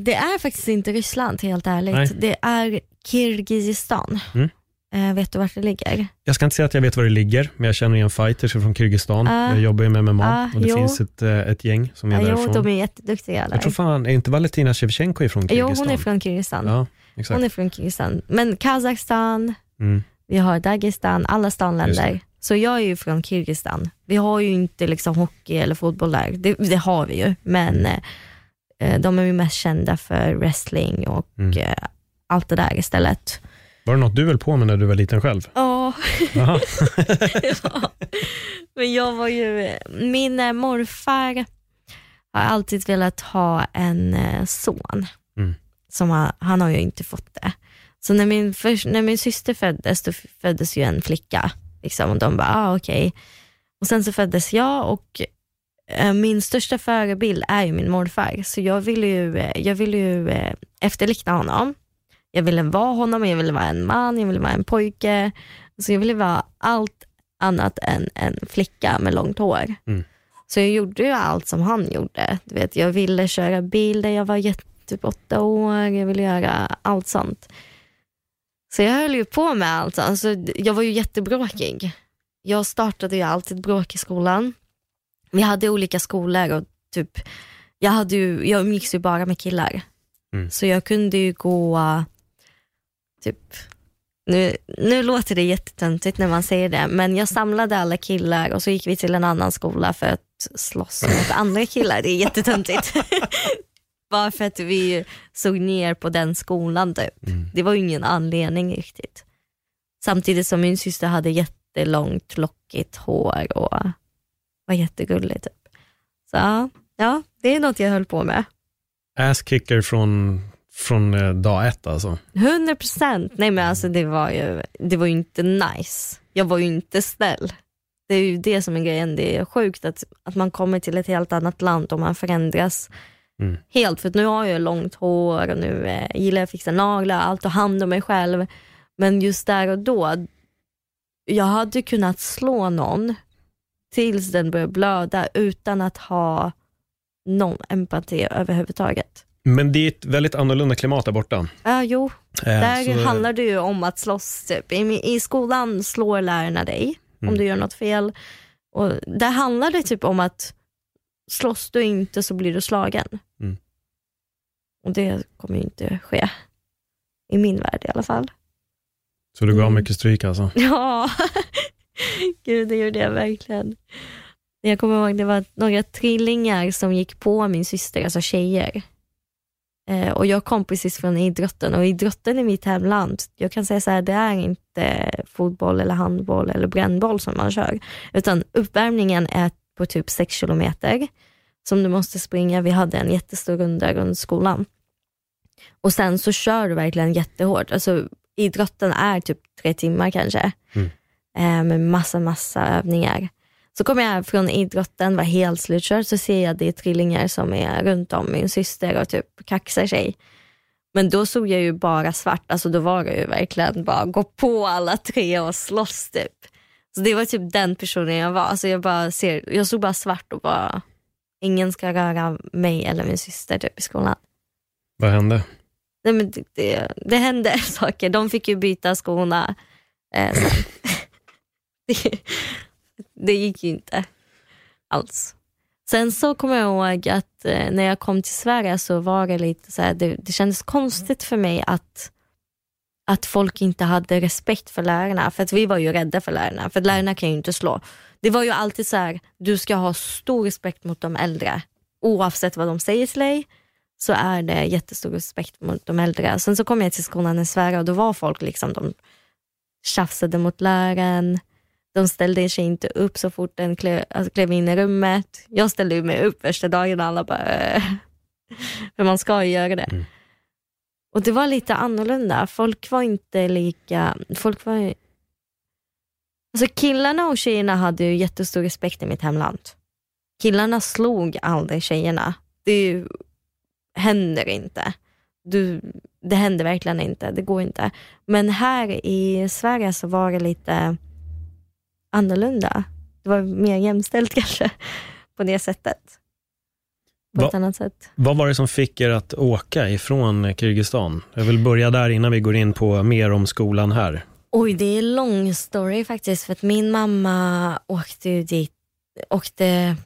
det är faktiskt inte Ryssland helt ärligt. Nej. Det är Kirgizistan. Mm. Eh, vet du vart det ligger? Jag ska inte säga att jag vet var det ligger, men jag känner igen fighters från Kyrgyzstan. Ah. jag jobbar ju med MMA Ah, och det jo. finns ett, eh, ett gäng som är jo, därifrån. de är jätteduktiga där. Jag tror fan, är inte Valentina Shevchenko ifrån Jo, Kyrgyzstan? hon är från Kyrgyzstan. Ja, exakt. hon är från Kyrgyzstan. Men Kazakstan, Mm. vi har Dagestan, alla stanländer. Så jag är ju från Kyrgyzstan. Vi har ju inte liksom hockey eller fotboll där. Det, det har vi ju, men Mm. eh, de är ju mest kända för wrestling och Mm. eh, allt det där istället. Var det något du höll på med när du var liten själv? Ja. [LAUGHS] Ja. Men jag var ju, min eh, morfar har alltid velat ha en eh, son. Mm. Som han, han har ju inte fått det. Så när min, förs- när min syster föddes, då föddes ju en flicka. Liksom, och de bara, ah, okej. Och sen så föddes jag och eh, min största förebild är ju min morfar. Så jag ville ju, eh, jag ville ju eh, efterlikna honom. Jag ville vara honom, jag ville vara en man, jag ville vara en pojke. Så jag ville vara allt annat än en flicka med långt hår. Mm. Så jag gjorde ju allt som han gjorde. Du vet, jag ville köra bil när jag var jätte- typ åtta år, jag ville göra allt sånt. Så jag höll ju på med allt. Alltså, jag var ju jättebråkig. Jag startade ju alltid bråk i skolan. Vi hade olika skolor och typ, jag, hade ju, jag umgicks ju bara med killar. Mm. Så jag kunde ju gå, typ, nu, nu låter det jättetöntigt när man säger det, men jag samlade alla killar och så gick vi till en annan skola för att slåss mot [LAUGHS] andra killar. Det är jättetöntigt. [LAUGHS] Bara för att vi såg ner på den skolan typ. Mm. Det var ju ingen anledning riktigt. Samtidigt som min syster hade jättelångt lockigt hår och var jättegullig typ. Så ja, det är något jag höll på med. Ass-kicker från, från eh, dag ett alltså. 100 procent. Nej men alltså det var, ju, det var ju inte nice. Jag var ju inte snäll. Det är ju det som är grejen. Det är sjukt att, att man kommer till ett helt annat land och man förändras Mm. helt. För nu har jag långt hår och nu eh, gillar jag att fixa naglar, allt tar hand om mig själv. Men just där och då, jag hade kunnat slå någon tills den började blöda utan att ha någon empati överhuvudtaget. Men det är ett väldigt annorlunda klimat där borta. Ja, jo, Eh, där så- handlar det ju om att slåss. Typ. I, I skolan slår lärarna dig Mm. om du gör något fel. Och där handlar det typ om att slåss du inte så blir du slagen. Mm. Och det kommer ju inte ske. I min värld i alla fall. Så du gav Mm. mycket stryk alltså? [LAUGHS] Ja, [LAUGHS] gud det gjorde jag verkligen. Jag kommer ihåg det var några trillingar som gick på min syster, alltså tjejer. Eh, och jag kom precis från idrotten och idrotten i mitt hemland, jag kan säga så här, det är inte fotboll eller handboll eller brännboll som man kör, utan uppvärmningen är på typ 6 kilometer som du måste springa. Vi hade en jättestor runda runt skolan. Och sen så kör du verkligen jättehårt. Alltså, idrotten är typ tre timmar kanske, Mm. eh, med massa, massa övningar. Så kommer jag från idrotten, var helt slutkörd, så ser jag det är trillingar som är runt om min syster och typ kaxar sig. Men då såg jag ju bara svart, alltså då var det ju verkligen bara gå på alla tre och slåss typ. Så det var typ den personen jag var. Alltså jag, bara ser, jag såg bara svart och bara, ingen ska röra mig eller min syster typ i skolan. Vad hände? Nej, men det, det, det hände [LAUGHS] saker. De fick ju byta skorna. Eh, [LAUGHS] det, det gick ju inte alls. Sen så kommer jag ihåg att eh, när jag kom till Sverige så var det lite så här, det, det kändes konstigt för mig att, att folk inte hade respekt för lärarna. För att vi var ju rädda för lärarna, för lärarna kan ju inte slå. Det var ju alltid så här, du ska ha stor respekt mot de äldre. Oavsett vad de säger till dig så är det jättestor respekt mot de äldre. Sen så kom jag till skolan i Sverige och då var folk liksom, de tjafsade mot läraren. De ställde sig inte upp så fort den klev, alltså klev in i rummet. Jag ställde mig upp första dagen och alla bara, "Äh." för man ska ju göra det. Mm. Och det var lite annorlunda. Folk var inte lika, folk var Alltså killarna och tjejerna hade ju jättestor respekt i mitt hemland. Killarna slog aldrig tjejerna. Det händer inte. Du, det händer verkligen inte, det går inte. Men här i Sverige så var det lite annorlunda. Det var mer jämställt [LAUGHS] kanske på det sättet. På Va- ett annat sätt. Vad var det som fick er att åka ifrån Kyrgyzstan? Jag vill börja där innan vi går in på mer om skolan här. Oj, det är en lång story faktiskt för att min mamma åkte ju dit, åkte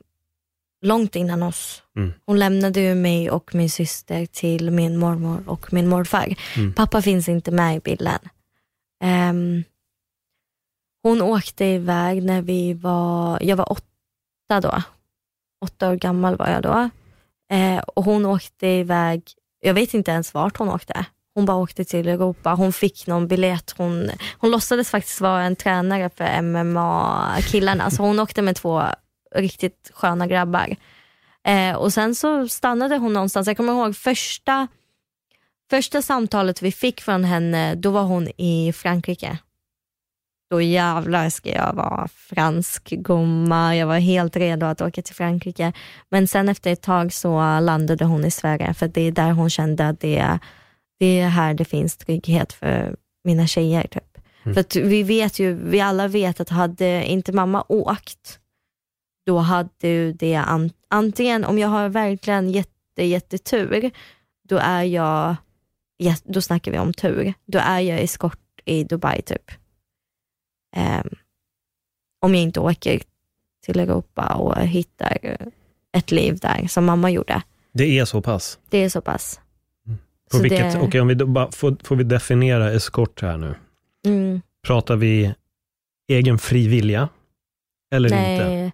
långt innan oss. Mm. Hon lämnade ju mig och min syster till min mormor och min morfar. Mm. Pappa finns inte med i bilden. Ehm, hon åkte iväg när vi var, jag var åtta då. Åtta år gammal var jag då. Eh, och hon åkte iväg, jag vet inte ens vart hon åkte. Hon bara åkte till Europa, hon fick någon biljett. Hon, hon låtsades faktiskt vara en tränare för MMA-killarna, så hon åkte med två riktigt sköna grabbar. Eh, och sen så stannade hon någonstans, jag kommer ihåg första, första samtalet vi fick från henne, då var hon i Frankrike. Då jävlar ska jag vara fransk gumma, jag var helt redo att åka till Frankrike. Men sen efter ett tag så landade hon i Sverige, för det är där hon kände att det, det är här det finns trygghet för mina tjejer. Typ. Mm. För vi vet ju, vi alla vet att hade inte mamma åkt, då hade det an, antingen, om jag har verkligen jätte, jättetur, då är jag, ja, då snackar vi om tur, då är jag eskort i Dubai typ. Ehm, om jag inte åker till Europa och hittar ett liv där som mamma gjorde. Det är så pass? Det är så pass. På Så vilket, det- Okej, om vi bara, får, får vi definiera eskort här nu? Mm, Pratar vi egen fri vilja? Eller inte? nej,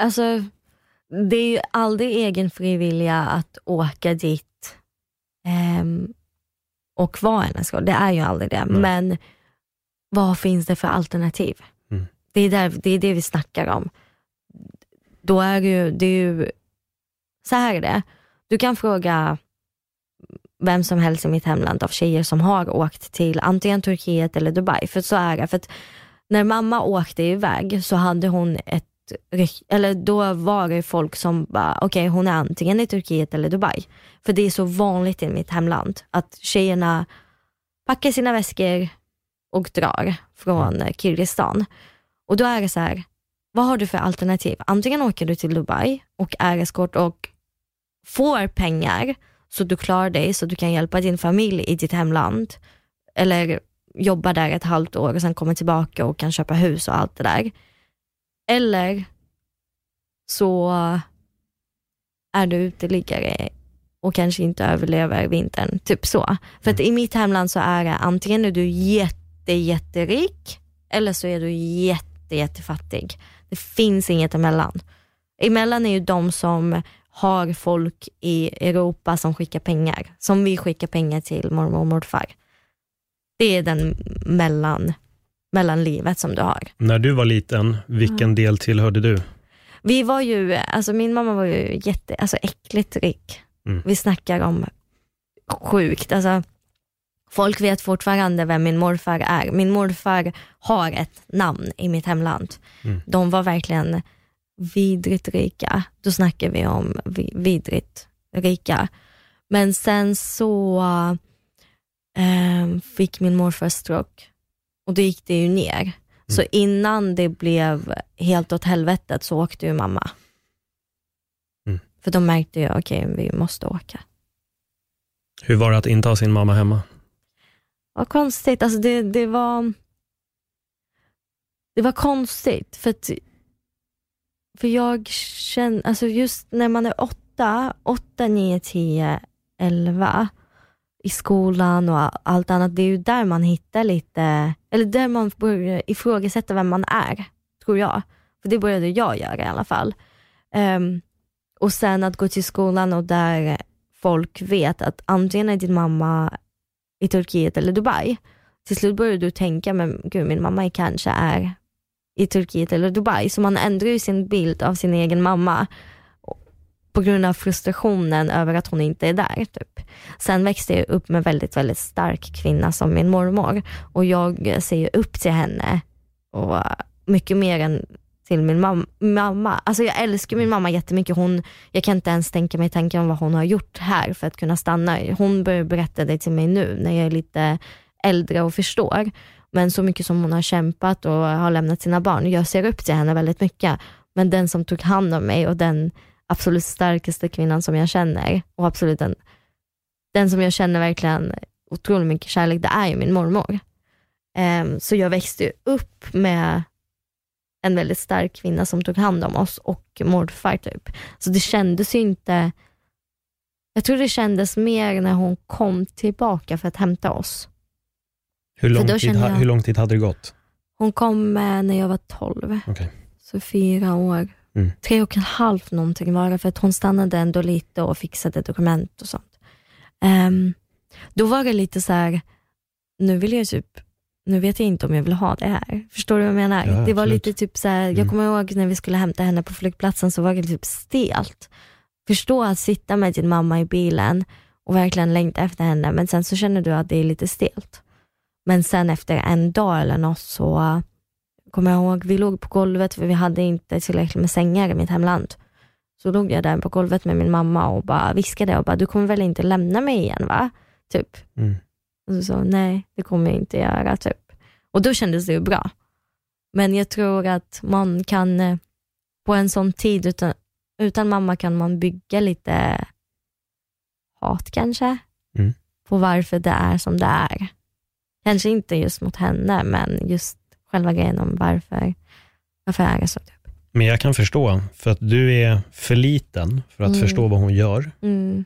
alltså det är ju aldrig egen frivilliga att åka dit ehm, och vara en eskort. Det är ju aldrig det. Nej. Men vad finns det för alternativ? Mm. Det, är där, det är det vi snackar om. Då är det ju, det är ju, så här är det. Du kan fråga vem som helst i mitt hemland av tjejer som har åkt till antingen Turkiet eller Dubai. För så är det. För när mamma åkte iväg så hade hon ett eller då var det folk som bara, okej hon är antingen i Turkiet eller Dubai. För det är så vanligt i mitt hemland att tjejerna packar sina väskor och drar från eh, Kirgizistan. Och då är det så här, vad har du för alternativ? Antingen åker du till Dubai och är eskort och får pengar så du klarar dig, så du kan hjälpa din familj i ditt hemland. Eller jobba där ett halvt år och sen komma tillbaka och kan köpa hus och allt det där. Eller så är du uteliggare och kanske inte överlever vintern. Typ så. För att i mitt hemland så är det antingen är du jätte, jätterik eller så är du jätte, jättefattig. Det finns inget emellan. Emellan är ju de som har folk i Europa som skickar pengar, som vi skickar pengar till mormor och morfar. Det är den mellan, mellanlivet som du har. När du var liten, vilken del tillhörde du? Vi var ju, alltså min mamma var ju jätte, alltså äckligt rik. Mm. Vi snackar om sjukt, alltså folk vet fortfarande vem min morfar är. Min morfar har ett namn i mitt hemland. Mm. De var verkligen vidrigt rika. Då snackar vi om vi- vidrigt rika. Men sen så eh, fick min morfar stroke och då gick det ju ner. Så innan det blev helt åt helvetet så åkte ju mamma. Mm. För de märkte ju, okej vi måste åka. Hur var det att inte ha sin mamma hemma? Vad konstigt, alltså det, det var Det var konstigt för att För jag känner, alltså just när man är åtta, åtta, nio, tio, elva i skolan och allt annat, det är ju där man hittar lite, eller där man börjar ifrågasätta vem man är, tror jag. För det började jag göra i alla fall. Um, och sen att gå till skolan och där folk vet att antingen är din mamma i Turkiet eller Dubai. Till slut börjar du tänka, men gud min mamma kanske är i Turkiet eller Dubai. Så man ändrar ju sin bild av sin egen mamma på grund av frustrationen över att hon inte är där. Typ. Sen växte jag upp med väldigt, väldigt stark kvinna som min mormor och jag ser ju upp till henne och mycket mer än till min mam- mamma. Alltså jag älskar min mamma jättemycket. Hon, jag kan inte ens tänka mig tanken om vad hon har gjort här för att kunna stanna. Hon börjar berätta det till mig nu när jag är lite äldre och förstår. Men så mycket som hon har kämpat och har lämnat sina barn. Jag ser upp till henne väldigt mycket. Men den som tog hand om mig och den absolut starkaste kvinnan som jag känner och absolut den, den som jag känner verkligen otroligt mycket kärlek, det är ju min mormor. Ehm, så jag växte upp med en väldigt stark kvinna som tog hand om oss och morfar. Typ. Så det kändes ju inte, jag tror det kändes mer när hon kom tillbaka för att hämta oss. Hur lång, tid, jag- hur lång tid hade det gått? Hon kom eh, när jag var 12, Okej. så fyra år. Mm. Tre och en halv någonting var det, för att hon stannade ändå lite och fixade dokument och sånt. Ehm, då var det lite så här, nu vill jag typ, nu vet jag inte om jag vill ha det här. Förstår du vad jag menar? Ja, det var absolut. lite typ så här, jag Mm. kommer ihåg när vi skulle hämta henne på flygplatsen så var det typ stelt. Förstå att sitta med din mamma i bilen och verkligen längta efter henne, men sen så känner du att det är lite stelt. Men sen efter en dag eller något så kommer jag ihåg, vi låg på golvet för vi hade inte tillräckligt med sängar i mitt hemland. Så låg jag där på golvet med min mamma och bara viskade och bara, du kommer väl inte lämna mig igen va? Typ. Mm. Och så sa nej, det kommer jag inte göra. Typ. Och då kändes det ju bra. Men jag tror att man kan, eh, på en sån tid utan, utan mamma kan man bygga lite hat kanske. Mm. På varför det är som det är. Kanske inte just mot henne, men just själva grejen om varför, varför är det så. Typ. Men jag kan förstå, för att du är för liten för att Mm. förstå vad hon gör. Mm,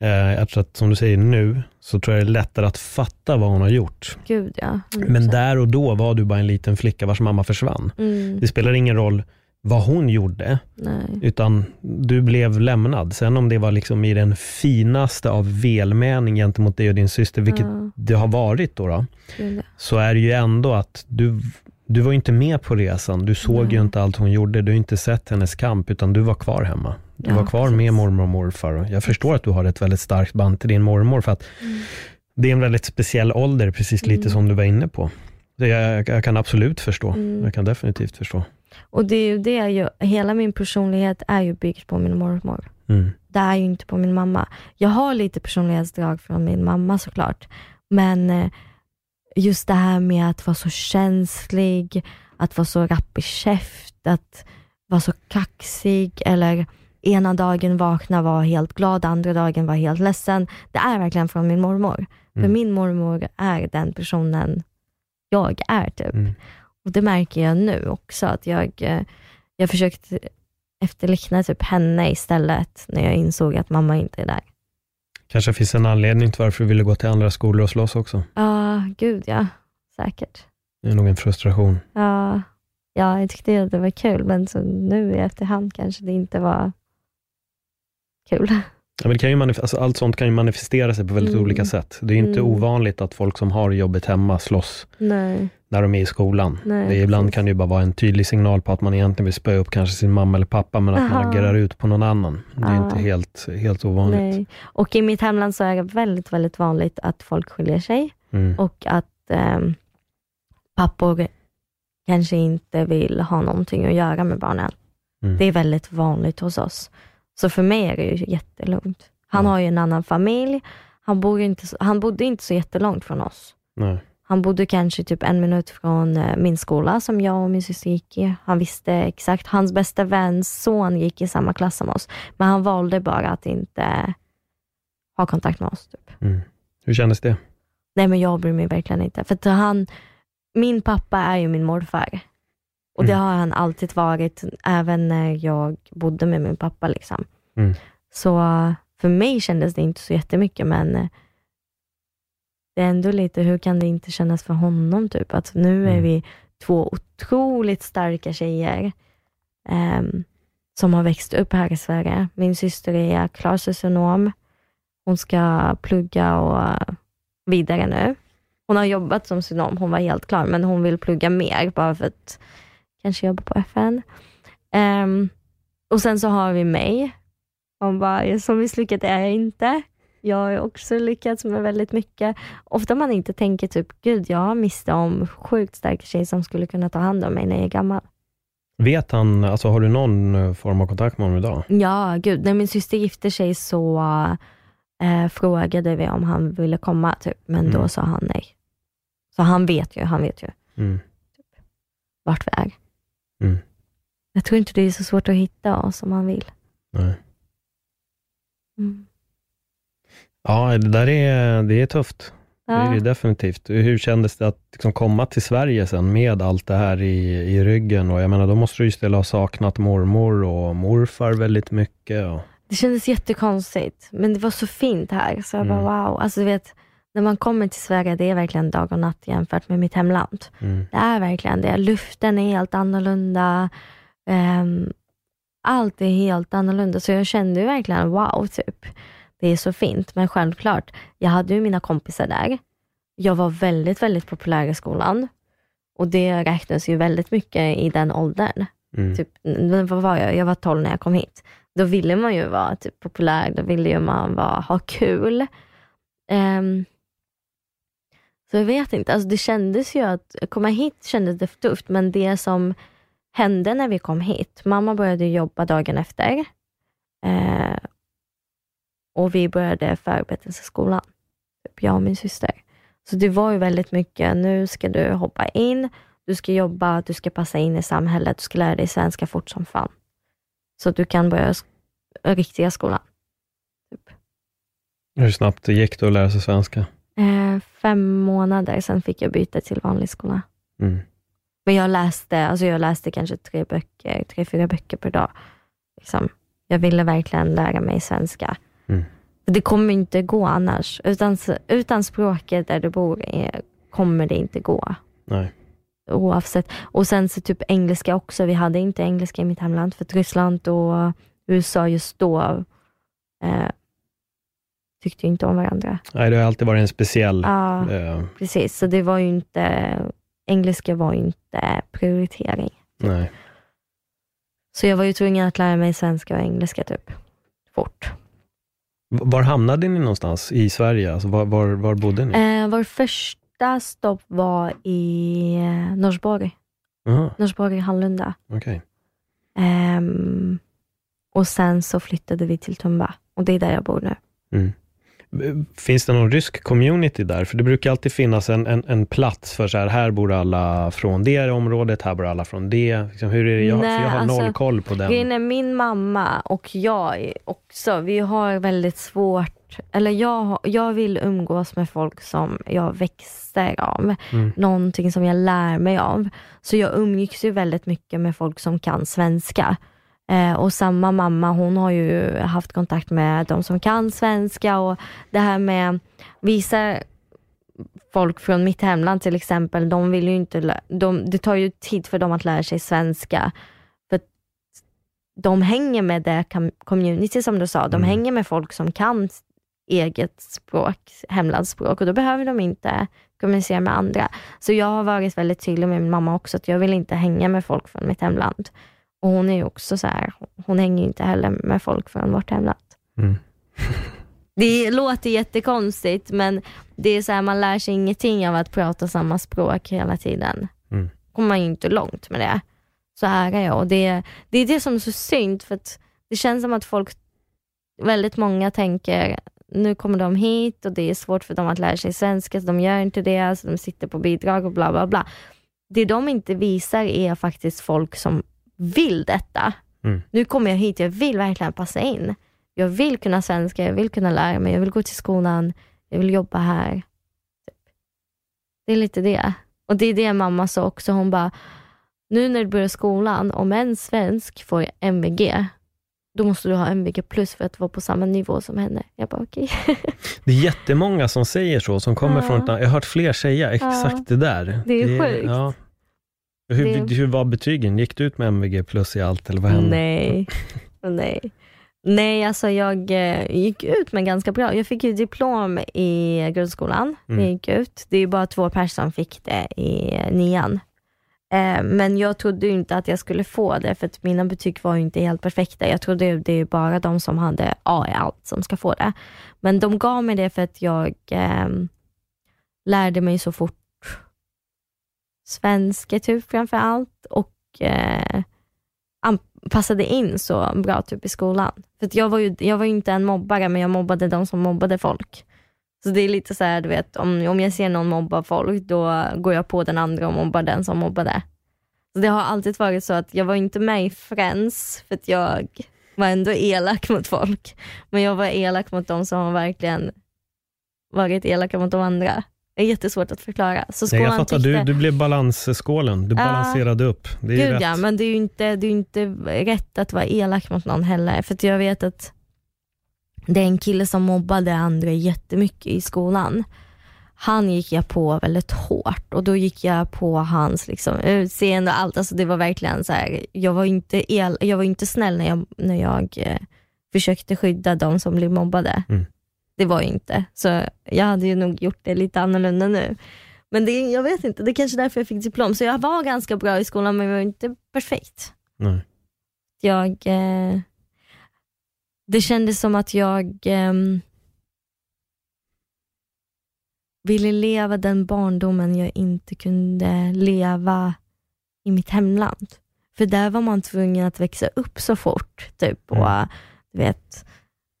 jag tror att som du säger nu, så tror jag det är lättare att fatta vad hon har gjort. gud ja. 100%. Men där och då var du bara en liten flicka vars mamma försvann. Mm, Det spelar ingen roll vad hon gjorde, nej. utan du blev lämnad. Sen om det var liksom i den finaste av välmening gentemot dig och din syster, vilket Ja, det har varit då, då gud, ja. så är det ju ändå att du, du var ju inte med på resan. Du såg Nej. ju inte allt hon gjorde. Du har inte sett hennes kamp, utan du var kvar hemma. Du Ja, var kvar precis. med mormor och morfar. Jag förstår att du har ett väldigt starkt band till din mormor, för att Mm. det är en väldigt speciell ålder, precis lite Mm. som du var inne på. Jag, jag kan absolut förstå. Mm. Jag kan definitivt förstå. Och det är ju det, jag, hela min personlighet är ju byggd på min mormor. Mm. Det är ju inte på min mamma. Jag har lite personlighetsdrag från min mamma såklart, men eh, just det här med att vara så känslig, att vara så rapp i käft, att vara så kaxig eller ena dagen vakna vara helt glad, andra dagen vara helt ledsen. Det är verkligen från min mormor. För Mm. min mormor är den personen jag är typ. Mm. Och det märker jag nu också, att jag, eh, jag försökt efterlikna typ henne istället, när jag insåg att mamma inte är där. Kanske finns en anledning till varför du ville gå till andra skolor och slåss också. Ja, gud ja. Säkert. Det är nog en frustration. Ja, ja, jag tyckte att det var kul, men så nu i efterhand kanske det inte var kul. Ja, men kan ju alltså, allt sånt kan ju manifestera sig på väldigt Mm. olika sätt. Det är inte Mm. ovanligt att folk som har jobbet hemma slåss Nej, när de är i skolan. nej. Det ibland precis. kan det ju bara vara en tydlig signal på att man egentligen vill spöa upp kanske sin mamma eller pappa, men att man Aha. agerar ut på någon annan. Det är Ja. inte helt, helt ovanligt. Nej. Och i mitt hemland så är det väldigt, väldigt vanligt att folk skiljer sig Mm. och att ehm, pappor kanske inte vill ha någonting att göra med barnen. Mm. Det är väldigt vanligt hos oss. Så för mig är det ju jättelugnt. Han Ja. har ju en annan familj. Han, bor inte han bodde inte så jättelångt från oss. Nej. Han bodde kanske typ en minut från eh, min skola som jag och min syster gick i. Han visste exakt, hans bästa väns son gick i samma klass som oss. Men han valde bara att inte ha kontakt med oss. Typ. Mm. Hur kändes det? Nej men jag bryr mig verkligen inte. För han, min pappa är ju min morfar. Och det Mm. har han alltid varit, även när jag bodde med min pappa. Liksom. Mm. Så för mig kändes det inte så jättemycket, men eh, det är ändå lite, hur kan det inte kännas för honom? Typ? Att nu är Mm. vi två otroligt starka tjejer ehm, som har växt upp här i Sverige. Min syster är klar socionom. Hon ska plugga och vidare nu. Hon har jobbat som socionom, hon var helt klar, men hon vill plugga mer bara för att kanske jobba på FN. Ehm, och sen så har vi mig. Hon bara, så misslyckad är jag inte. Jag har också lyckats med väldigt mycket. Ofta man inte tänker typ, gud jag har miste om sjukt starka tjejer som skulle kunna ta hand om mig när jag är gammal. Vet han, alltså har du någon eh, form av kontakt med honom idag? Ja, gud. När min syster gifte sig så eh, frågade vi om han ville komma, typ. men då Mm. sa han nej. Så han vet ju, han vet ju Mm. vart vi är. Mm. Jag tror inte det är så svårt att hitta oss om man vill. Nej. Mm. Ja, det där är, det är tufft. Det är det definitivt. Hur kändes det att liksom komma till Sverige sen med allt det här i, i ryggen? Och jag menar, då måste du ju ha saknat mormor och morfar väldigt mycket. Och... Det kändes jättekonstigt, men det var så fint här. Så jag bara Mm. wow. Alltså, du vet, när man kommer till Sverige, det är verkligen dag och natt jämfört med mitt hemland. Mm. Det är verkligen det. Luften är helt annorlunda. Ehm, allt är helt annorlunda. Så jag kände verkligen wow, typ. Det är så fint. Men självklart, jag hade ju mina kompisar där. Jag var väldigt, väldigt populär i skolan. Och det räknas ju väldigt mycket i den åldern. Mm. Typ, vad var jag? Jag var 12 när jag kom hit. Då ville man ju vara typ, populär, då ville ju man vara, ha kul. Ehm, så jag vet inte, alltså det kändes ju att komma hit kändes det tufft, men det som hände när vi kom hit, mamma började jobba dagen efter eh, och vi började förberedelseskolan, typ jag och min syster. Så det var ju väldigt mycket, nu ska du hoppa in, du ska jobba, du ska passa in i samhället, du ska lära dig svenska fort som fan. Så att du kan börja riktiga skolan. Typ. Hur snabbt det gick det att lära sig svenska? Eh, fem månader, sen fick jag byta till vanlig skola. Mm. Men jag läste, alltså jag läste kanske tre böcker, tre, fyra böcker per dag. Liksom. Jag ville verkligen lära mig svenska. Mm. Det kommer inte gå annars. Utan, utan språket där du bor eh, kommer det inte gå. Nej. Oavsett. Och sen så typ engelska också. Vi hade inte engelska i mitt hemland för Ryssland och USA just då eh, tyckte inte om varandra. Nej, det har alltid varit en speciell... Ja, Eh, precis. Så det var ju inte, engelska var ju inte prioritering. nej. Så jag var ju tvungen att lära mig svenska och engelska typ fort. Var hamnade ni någonstans i Sverige? Alltså, var, var, var bodde ni? Eh, vår första stopp var i eh, Norsborg, Jaha, Norsborg, Hallunda. okej. Ehm, och sen så flyttade vi till Tumba och det är där jag bor nu. Mm. Finns det någon rysk community där? För det brukar alltid finnas en, en, en plats för så här, här bor alla från det området, här bor alla från det. Liksom, hur är det? Jag, Nej, för jag har alltså, noll koll på den. Grejen är min mamma och jag också, vi har väldigt svårt, eller jag, jag vill umgås med folk som jag växer av. Mm. Någonting som jag lär mig av. Så jag umgicks ju väldigt mycket med folk som kan svenska. Eh, och samma mamma, hon har ju haft kontakt med de som kan svenska och det här med vissa folk från mitt hemland till exempel, de vill ju inte, de, det tar ju tid för dem att lära sig svenska. För de hänger med det com- community som du sa, de Mm. hänger med folk som kan eget språk, hemlandsspråk och då behöver de inte kommunicera med andra. Så jag har varit väldigt tydlig med min mamma också att jag vill inte hänga med folk från mitt hemland. Och hon är också så här, hon hänger inte heller med folk från vårt hemland. Mm. [LAUGHS] Det låter jättekonstigt men det är så här, man lär sig ingenting av att prata samma språk hela tiden. Mm. kommer man ju inte långt med det. Så här är jag och det, det är det som är så synd för att det känns som att folk, väldigt många tänker nu kommer de hit och det är svårt för dem att lära sig svenska så de gör inte det, så de sitter på bidrag och bla bla bla. Det de inte visar är faktiskt folk som vill detta. Mm. Nu kommer jag hit, jag vill verkligen passa in. Jag vill kunna svenska, jag vill kunna lära mig, jag vill gå till skolan, jag vill jobba här. Typ. Det är lite det. Och det är det mamma sa också, hon bara, nu när du börjar skolan, om en svensk får MVG, då måste du ha MVG plus för att vara på samma nivå som henne. Jag bara okej. [LAUGHS] Det är jättemånga som säger så, som kommer Ja. från ett, Jag har hört fler säga exakt det där. Det är sjukt. Ja. Hur, Det- hur var betygen? Gick du ut med MVG plus i allt, eller vad hände? Nej. [LAUGHS] Nej. Nej, alltså jag eh, gick ut med ganska bra. Jag fick ju diplom i grundskolan. Mm. Jag gick ut. Det är bara två personer som fick det i nian. Eh, men jag trodde inte att jag skulle få det för att mina betyg var ju inte helt perfekta. Jag trodde det är bara de som hade A i allt som ska få det. Men de gav mig det för att jag eh, lärde mig så fort svenska typ framför allt och eh, passade in så bra typ i skolan. För att jag, var ju, jag var ju inte en mobbare, men jag mobbade de som mobbade folk. Så det är lite så här, du vet, om, om jag ser någon mobba folk, då går jag på den andra och mobbar den som mobbade. Så det har alltid varit så att jag var inte med i Friends, för att jag var ändå elak [LAUGHS] mot folk. Men jag var elak mot de som verkligen varit elaka mot de andra. Det är jättesvårt att förklara. Så Nej, jag fattar, tyckte, du, du blev balansskålen. Du Ja. balanserade upp. Det är Gud rätt. ja, men det är ju inte, det är inte rätt att vara elak mot någon heller. För jag vet att det är en kille som mobbade andra jättemycket i skolan. Han gick jag på väldigt hårt och då gick jag på hans liksom, utseende och allt. Alltså det var verkligen så här, jag var inte, el, jag var inte snäll när jag, när jag eh, försökte skydda de som blev mobbade. Mm. Det var jag inte. Så jag hade ju nog gjort det lite annorlunda nu. Men det, jag vet inte, det är kanske därför jag fick diplom. Så jag var ganska bra i skolan men jag var inte perfekt. Nej. Jag, eh, det kändes som att jag ehm, ville leva den barndomen jag inte kunde leva i mitt hemland. För där var man tvungen att växa upp så fort. Typ, och Mm. du vet,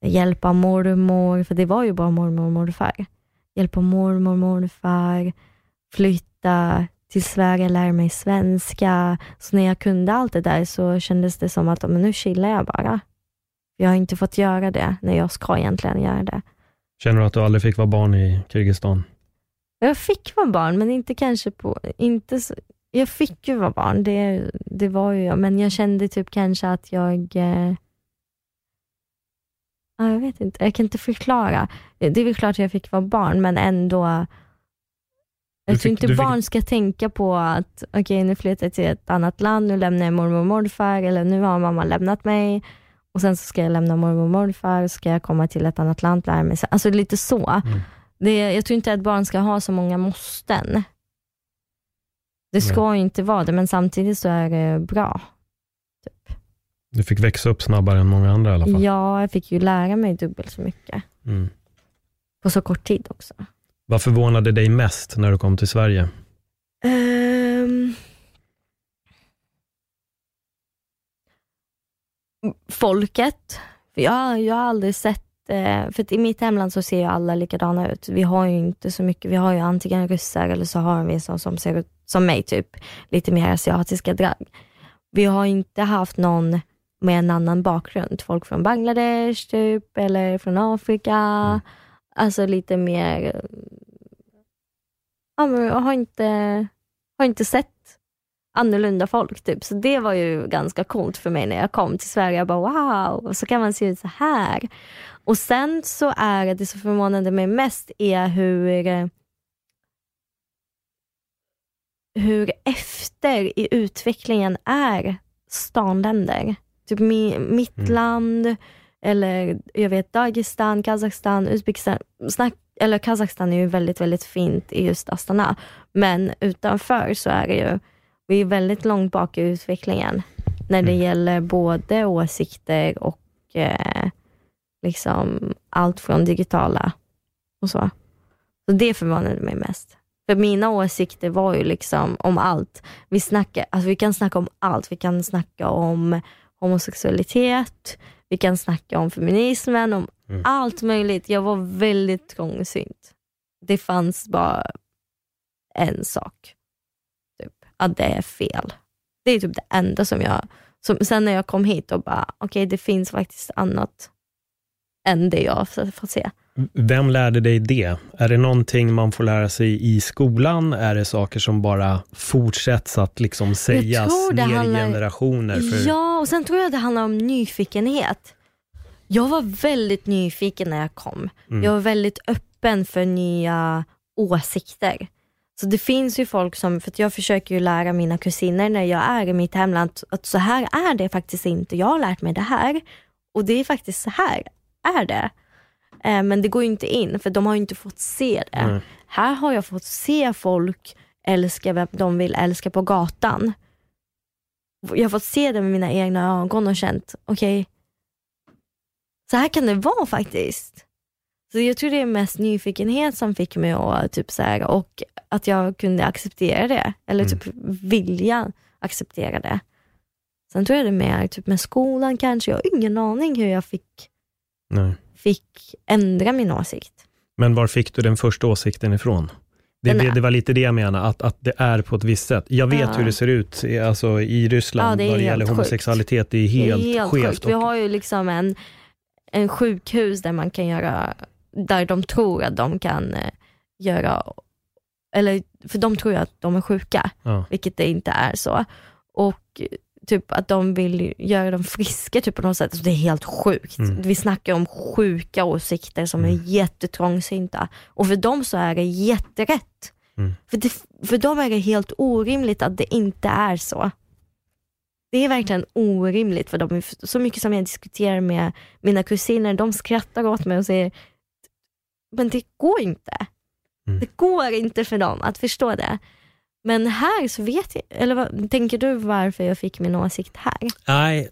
hjälpa mormor, för det var ju bara mormor och morfar. Hjälpa mormor och morfar, flytta till Sverige, lära mig svenska. Så när jag kunde allt det där så kändes det som att men nu chillar jag bara. Jag har inte fått göra det när jag ska egentligen göra det. Känner du att du aldrig fick vara barn i Kirgizistan? Jag fick vara barn, men inte kanske på... Inte så, jag fick ju vara barn, det, det var ju jag, men jag kände typ kanske att jag... Ja, jag vet inte, jag kan inte förklara. Det är väl klart att jag fick vara barn, men ändå... Jag tror inte du fick- barn ska tänka på att okej, nu flyttar jag till ett annat land, nu lämnar jag mormor och morfar, eller nu har mamma lämnat mig och sen så ska jag lämna mormor och morfar, ska jag komma till ett annat land, lära mig. Alltså lite så. Mm. Det, jag tror inte att barn ska ha så många måsten. Det ska ju inte vara det, men samtidigt så är det bra. Du fick växa upp snabbare än många andra i alla fall. Ja, jag fick ju lära mig dubbelt så mycket. Mm. På så kort tid också. Vad förvånade dig mest när du kom till Sverige? Ehm. Folket. Jag, jag har aldrig sett, eh, för i mitt hemland så ser ju alla likadana ut. Vi har ju inte så mycket, vi har ju antingen ryssar eller så har vi så som ser ut som mig, typ lite mer asiatiska drag. Vi har inte haft någon med en annan bakgrund. Folk från Bangladesh typ, eller från Afrika. Mm. Alltså lite mer ja, men jag har inte, har inte sett annorlunda folk. Typ. Så det var ju ganska coolt för mig när jag kom till Sverige. Jag bara wow, så kan man se ut så här. Och sen så är det som förvånade mig mest är hur hur efter i utvecklingen är stanländer. Typ mi, mitt Mm. land, eller jag vet Dagestan, Kazakstan, Uzbekistan. Snack, eller Kazakstan är ju väldigt, väldigt fint i just Astana. Men utanför så är det ju, vi är väldigt långt bak i utvecklingen när det Mm. gäller både åsikter och eh, liksom allt från digitala och så. Så det förvånade mig mest. För mina åsikter var ju liksom om allt. Vi, snackar, alltså vi kan snacka om allt. Vi kan snacka om homosexualitet, vi kan snacka om feminismen, om Mm. allt möjligt. Jag var väldigt trångsynt. Det fanns bara en sak. Typ, att det är fel. Det är typ det enda som jag... Som, sen när jag kom hit och bara, okej det finns faktiskt annat än det jag fått se. Vem lärde dig det? Är det någonting man får lära sig i skolan? Är det saker som bara fortsätts att liksom sägas ner i handlar- generationer? För... Ja, och sen tror jag det handlar om nyfikenhet. Jag var väldigt nyfiken när jag kom. Mm. Jag var väldigt öppen för nya åsikter. Så det finns ju folk som, för jag försöker ju lära mina kusiner när jag är i mitt hemland, att, att så här är det faktiskt inte. Jag har lärt mig det här och det är faktiskt så här är det. Eh, men det går ju inte in för de har ju inte fått se det. Nej. Här har jag fått se folk älska vem de vill älska på gatan. Jag har fått se det med mina egna ögon och känt, okej, så här kan det vara faktiskt. Så jag tror det är mest nyfikenhet som fick mig att typ så här, och att jag kunde acceptera det. Eller Mm. typ vilja acceptera det. Sen tror jag det är mer typ med skolan kanske. Jag har ingen aning hur jag fick, Nej. Fick ändra min åsikt. Men var fick du den första åsikten ifrån? Det, det, det var lite det jag menade, att, att det är på ett visst sätt. Jag vet Ja. hur det ser ut alltså, i Ryssland Ja, det vad det helt gäller homosexualitet. Det är Det är helt, helt skevt. sjukt. Vi och- har ju liksom en, en sjukhus där man kan göra, där de tror att de kan eh, göra eller för de tror ju att de är sjuka, Ja. vilket det inte är så. Och typ att de vill göra dem friska typ på något sätt. Alltså, det är helt sjukt. Mm. Vi snackar om sjuka åsikter som är jättetrångsynta. Och för dem så är det jätterätt. Mm. För, det, för dem är det helt orimligt att det inte är så. Det är verkligen orimligt för dem. Så mycket som jag diskuterar med mina kusiner, de skrattar åt mig och säger, men det går inte. Mm. Det går inte för dem att förstå det. Men här så vet jag, eller vad, tänker du varför jag fick min åsikt här? Nej,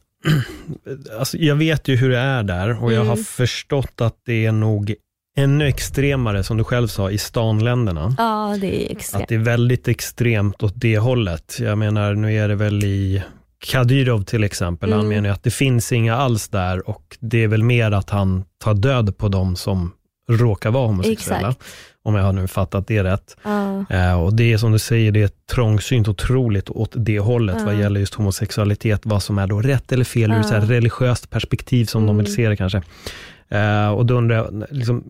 [CLEARS THROAT] alltså jag vet ju hur det är där och jag har Mm. förstått att det är nog ännu extremare, som du själv sa, i stanländerna. Ja, det är Att extremt. det är väldigt extremt åt det hållet. Jag menar, nu är det väl i Kadyrov till exempel, han Mm. menar ju att det finns inga alls där och det är väl mer att han tar död på dem som råkar vara homosexuella. Exakt. Om jag har nu fattat det rätt. Eh, och det är som du säger, det är trångsynt otroligt åt det hållet vad Ja. gäller just homosexualitet, vad som är då rätt eller fel ur ett religiöst perspektiv som de Mm. vill se det kanske. Eh, och då undrar jag, liksom,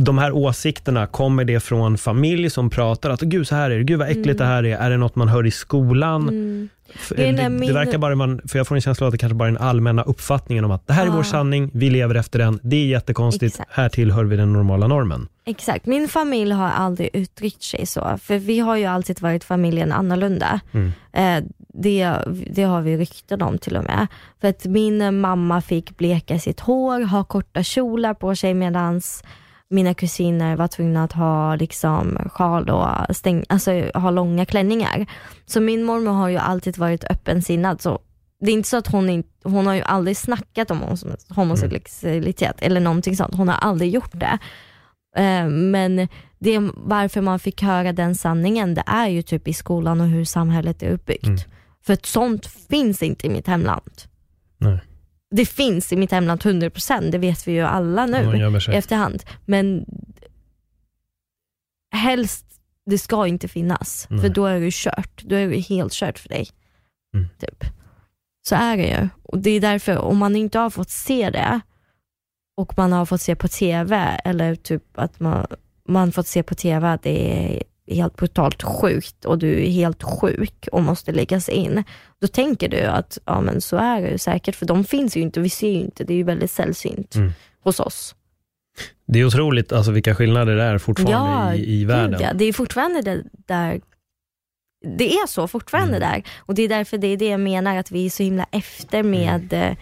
de här åsikterna, kommer det från familj som pratar att gud så här är det, gud vad äckligt Mm. det här är, är det något man hör i skolan? mm. Det det, när det min- verkar bara, man, för jag får en känsla av att det kanske bara är den allmänna uppfattningen om att det här är vår sanning, vi lever efter den, det är jättekonstigt, Exakt. här tillhör vi den normala normen. Exakt, min familj har aldrig uttryckt sig så, för vi har ju alltid varit familjen annorlunda. Mm. Eh, det, det har vi rykten om till och med. För att min mamma fick bleka sitt hår, ha korta kjolar på sig medans mina kusiner var tvungna att ha liksom sjal och stäng, alltså ha långa klänningar. Så min mormor har ju alltid varit öppensinnad. Så det är inte så att hon, inte, hon har ju aldrig snackat om homosexualitet eller någonting sånt. Hon har aldrig gjort det. Eh, Men det, varför man fick höra den sanningen, det är ju typ i skolan och hur samhället är uppbyggt. Mm. För sånt finns inte i mitt hemland. Nej. Det finns i mitt hemland 100%, det vet vi ju alla nu i efterhand. Men helst, det ska inte finnas. Nej. För då är det kört. Då är det helt kört för dig. Mm. Typ. Så är det ju. Och det är därför, om man inte har fått se det och man har fått se på TV eller typ att man, man fått se på TV att det är helt brutalt sjukt och du är helt sjuk och måste läggas in. Då tänker du att ja men så är det ju säkert för de finns ju inte, vi ser ju inte, det är ju väldigt sällsynt Mm. hos oss. Det är otroligt alltså, vilka skillnader det är fortfarande i, i gud, världen. Ja, det är fortfarande det där det är så fortfarande Mm. där och det är därför det är det jag menar att vi är så himla efter med eh,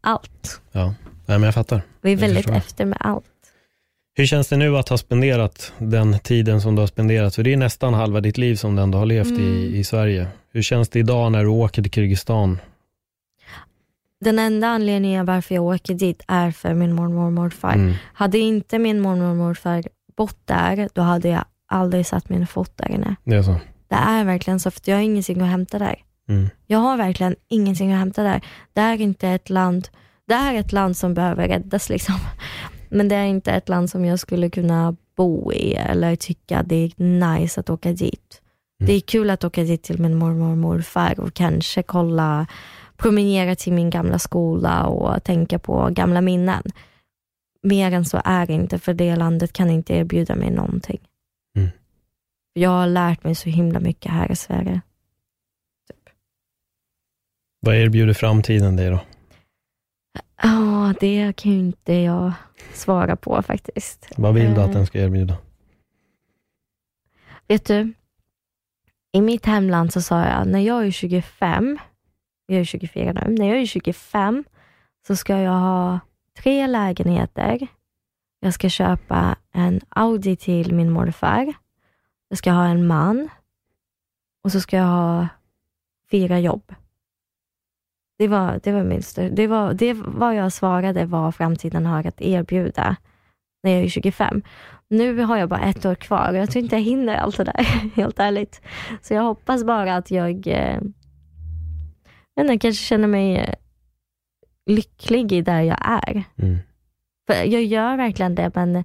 allt. Ja, Nej, men jag fattar. Vi är väldigt efter med allt. Hur känns det nu att ha spenderat den tiden som du har spenderat? För det är nästan halva ditt liv som du ändå har levt Mm. i, i Sverige. Hur känns det idag när du åker till Kirgizistan? Den enda anledningen varför jag åker dit är för min mormor och morfar. Mm. Hade inte min mormor och morfar bott där, då hade jag aldrig satt min fot där inne. Det är så? Det är verkligen så, för jag har ingenting att hämta där. Mm. Jag har verkligen ingenting att hämta där. Det är inte ett land, det är ett land som behöver räddas liksom. Men det är inte ett land som jag skulle kunna bo i eller tycka det är nice att åka dit. Mm. Det är kul att åka dit till min mormor och morfar och kanske kolla, promenera till min gamla skola och tänka på gamla minnen. Mer än så är det inte, för det landet kan inte erbjuda mig någonting. Mm. Jag har lärt mig så himla mycket här i Sverige. Vad erbjuder framtiden dig då? Ja, det kan ju inte jag svara på faktiskt. Vad vill du att Eh, den ska erbjuda? Vet du, i mitt hemland så sa jag, när jag är 25, jag är 24 nu, när jag är 25 så ska jag ha tre lägenheter. Jag ska köpa en Audi till min morfar. Jag ska ha en man och så ska jag ha fyra jobb. Det var, det var min stör, det var, det var jag svarade vad framtiden har att erbjuda när jag är 25. Nu har jag bara ett år kvar och jag tror inte jag hinner allt det där, [LAUGHS] helt ärligt. Så jag hoppas bara att jag, eh, jag inte, kanske känner mig eh, lycklig i där jag är. Mm. För jag gör verkligen det, men,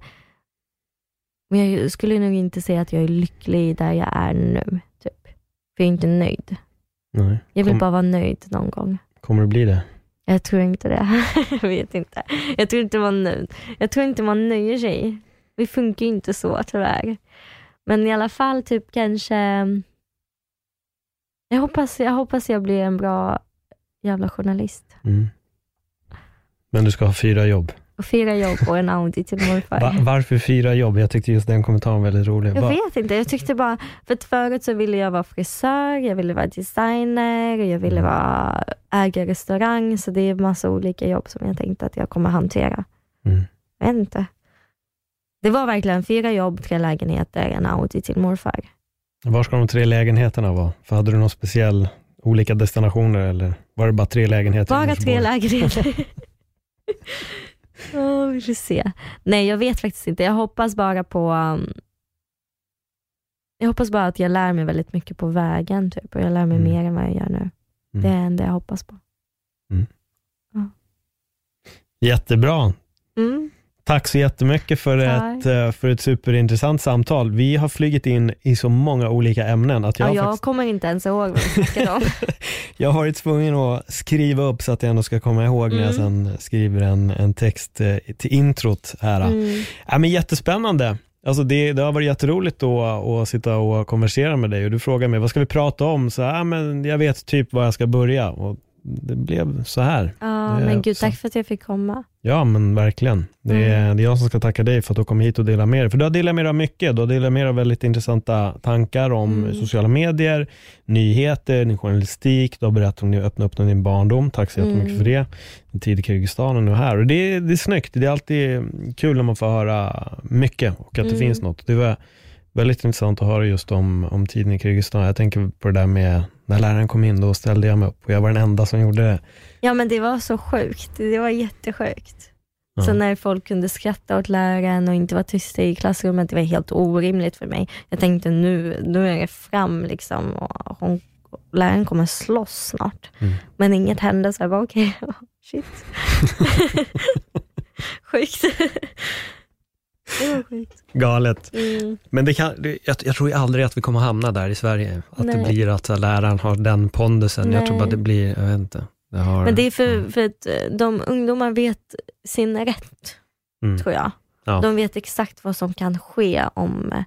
men jag skulle nog inte säga att jag är lycklig där jag är nu. Typ. För jag är inte nöjd. Nej. Jag vill Kom, bara vara nöjd någon gång. Kommer du bli det? Jag tror inte det. [LAUGHS] jag vet inte. Jag tror inte man, jag tror inte man nöjer sig. Vi funkar ju inte så tyvärr. Men i alla fall typ kanske, jag hoppas jag, hoppas jag blir en bra jävla journalist. Mm. Men du ska ha fyra jobb. Och fyra jobb och en Audi till morfar. Va, varför fyra jobb? Jag tyckte just den kommentaren var väldigt rolig. Jag Va- vet inte, jag tyckte bara, för att förut så ville jag vara frisör, jag ville vara designer, jag ville Mm. vara äga restaurang, så det är massa olika jobb som jag tänkte att jag kommer hantera. Mm. Jag vet inte. Det var verkligen fyra jobb, tre lägenheter, en Audi till morfar. Var ska de tre lägenheterna vara? För hade du någon speciell, olika destinationer eller var det bara tre lägenheter? Bara tre lägenheter. [LAUGHS] [LAUGHS] Åh, vi får se. Nej, jag vet faktiskt inte. Jag hoppas bara på um, jag hoppas bara att jag lär mig väldigt mycket på vägen typ, och jag lär mig Mm. mer än vad jag gör nu. Det är det jag hoppas på. Jättebra. Mm. Tack så jättemycket för Tack. ett, eh, för ett superintressant samtal. Vi har flugit in i så många olika ämnen att jag, Ja, jag faktiskt, kommer inte ens ihåg vad vi snackade om. [LAUGHS] jag har varit tvungen att skriva upp så att jag ändå ska komma ihåg när jag Mm. sen skriver en, en text eh, till introt här. Mm. Ja, men jättespännande. Alltså det, det har varit jätteroligt då att sitta och konversera med dig och du frågar mig vad ska vi prata om? Så, ja, men jag vet typ var jag ska börja och det blev så här. Ja, men gud, tack för att jag fick komma. Ja men verkligen. Det är, Mm. det är jag som ska tacka dig för att du kom hit och delade med dig. För du har delat med dig av mycket. Du har delat med dig av väldigt intressanta tankar om Mm. sociala medier, nyheter, din journalistik. Du har berättat om att öppna upp din barndom. Tack så jättemycket Mm. för det. Din tid i Kyrgyzstan och nu här. Och det, är- det är snyggt. Det är alltid kul när man får höra mycket och att det Mm. finns något. Det var väldigt intressant att höra just om, om tiden i Kyrgyzstan. Jag tänker på det där med när läraren kom in, då ställde jag mig upp och jag var den enda som gjorde det. Ja, men det var så sjukt. Det var jättesjukt. Ja. Så när folk kunde skratta åt läraren och inte vara tysta i klassrummet, det var helt orimligt för mig. Jag tänkte nu, nu är det fram liksom och hon, läraren kommer slåss snart. Mm. Men inget hände så jag bara okej, [LAUGHS] shit. [LAUGHS] [LAUGHS] sjukt. Det var sjukt. Galet. Mm. Men det kan, det, jag, jag tror aldrig att vi kommer hamna där i Sverige. Att det Nej. blir att läraren har den pondusen. Jag tror Nej. bara det blir, jag vet inte. Det har, Men det är för, för att eh, de ungdomar vet sin rätt, Mm. tror jag. Ja. De vet exakt vad som kan ske om eh,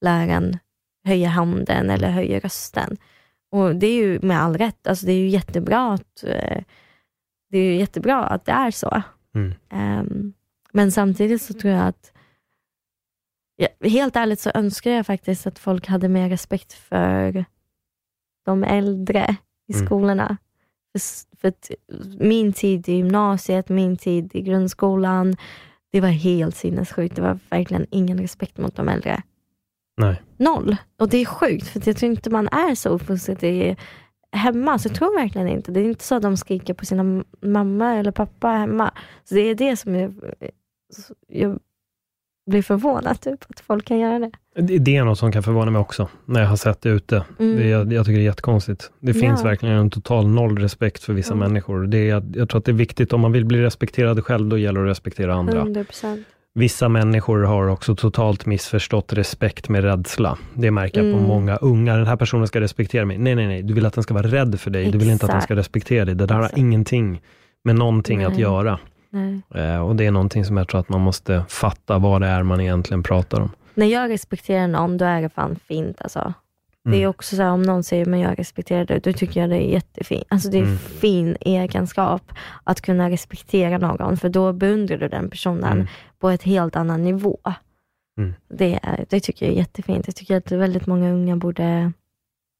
läraren höjer handen eller höjer rösten. Och Det är ju med all rätt. Alltså det är ju jättebra att eh, det är jättebra att det är så. Mm. Ehm, men samtidigt så tror jag att ja, helt ärligt så önskar jag faktiskt att folk hade mer respekt för de äldre i Mm. skolorna. För, s- för att min tid i gymnasiet, min tid i grundskolan, det var helt sinnessjukt. Det var verkligen ingen respekt mot de äldre. Nej. Noll. Och det är sjukt, för jag tror inte man är så uppfostrad hemma. Så jag tror verkligen inte. Det är inte så att de skriker på sina mamma eller pappa hemma. Så det är det som jag, jag blir förvånad, typ, att folk kan göra det. Det, är något som kan förvåna mig också, när jag har sett det ute. Mm. Det, jag, jag tycker det är jättekonstigt. Det finns Ja. verkligen en total noll respekt för vissa Ja. människor. Det är, jag, tror att det är viktigt, om man vill bli respekterad själv, då gäller det att respektera andra. 100 procent. Vissa människor har också totalt missförstått respekt med rädsla. Det märker jag på Mm. många unga. Den här personen ska respektera mig. Nej, nej, nej. Du vill att den ska vara rädd för dig. Du vill inte att den ska Exakt. respektera dig. Det där har Exakt. ingenting med någonting att Nej. göra. Eh, och det är någonting som jag tror att man måste fatta vad det är man egentligen pratar om. När jag respekterar någon, då är det fan fint. Alltså. Det är Mm. också så här, om någon säger men jag respekterar dig, då tycker jag det är jättefint. Alltså det är Mm. fin egenskap att kunna respektera någon, för då beundrar du den personen Mm. på ett helt annan nivå. Mm. Det, är, det tycker jag är jättefint. Jag tycker att väldigt många unga borde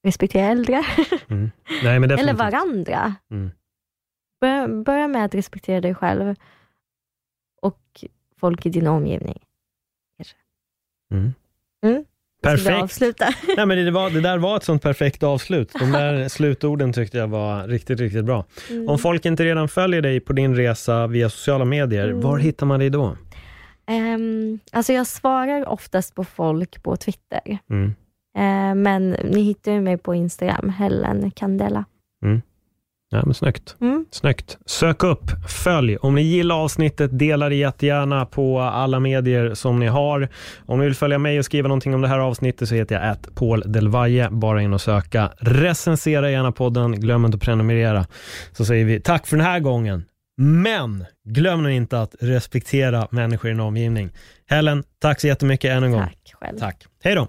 respektera äldre, Mm. Nej, [LAUGHS] eller varandra. Mm. Börja, börja med att respektera dig själv och folk i din omgivning. Mm. Mm. Perfekt. [LAUGHS] Nej, men det, var, det där var ett sånt perfekt avslut. De där [LAUGHS] slutorden tyckte jag var riktigt, riktigt bra. Mm. Om folk inte redan följer dig på din resa via sociala medier, Mm. var hittar man dig då? Ehm, alltså jag svarar oftast på folk på Twitter. Mm. Eh, men ni hittar ju mig på Instagram, Helen Candela. Ja, men snyggt. Mm. Snyggt. Sök upp, följ. Om ni gillar avsnittet, dela det jättegärna på alla medier som ni har. Om ni vill följa mig och skriva någonting om det här avsnittet så heter jag att Paul Delvaje. Bara in och söka. Recensera gärna podden. Glöm inte att prenumerera. Så säger vi tack för den här gången. Men glöm nu inte att respektera människor i din omgivning. Helen, tack så jättemycket än en gång. Tack själv. Tack. Hej då.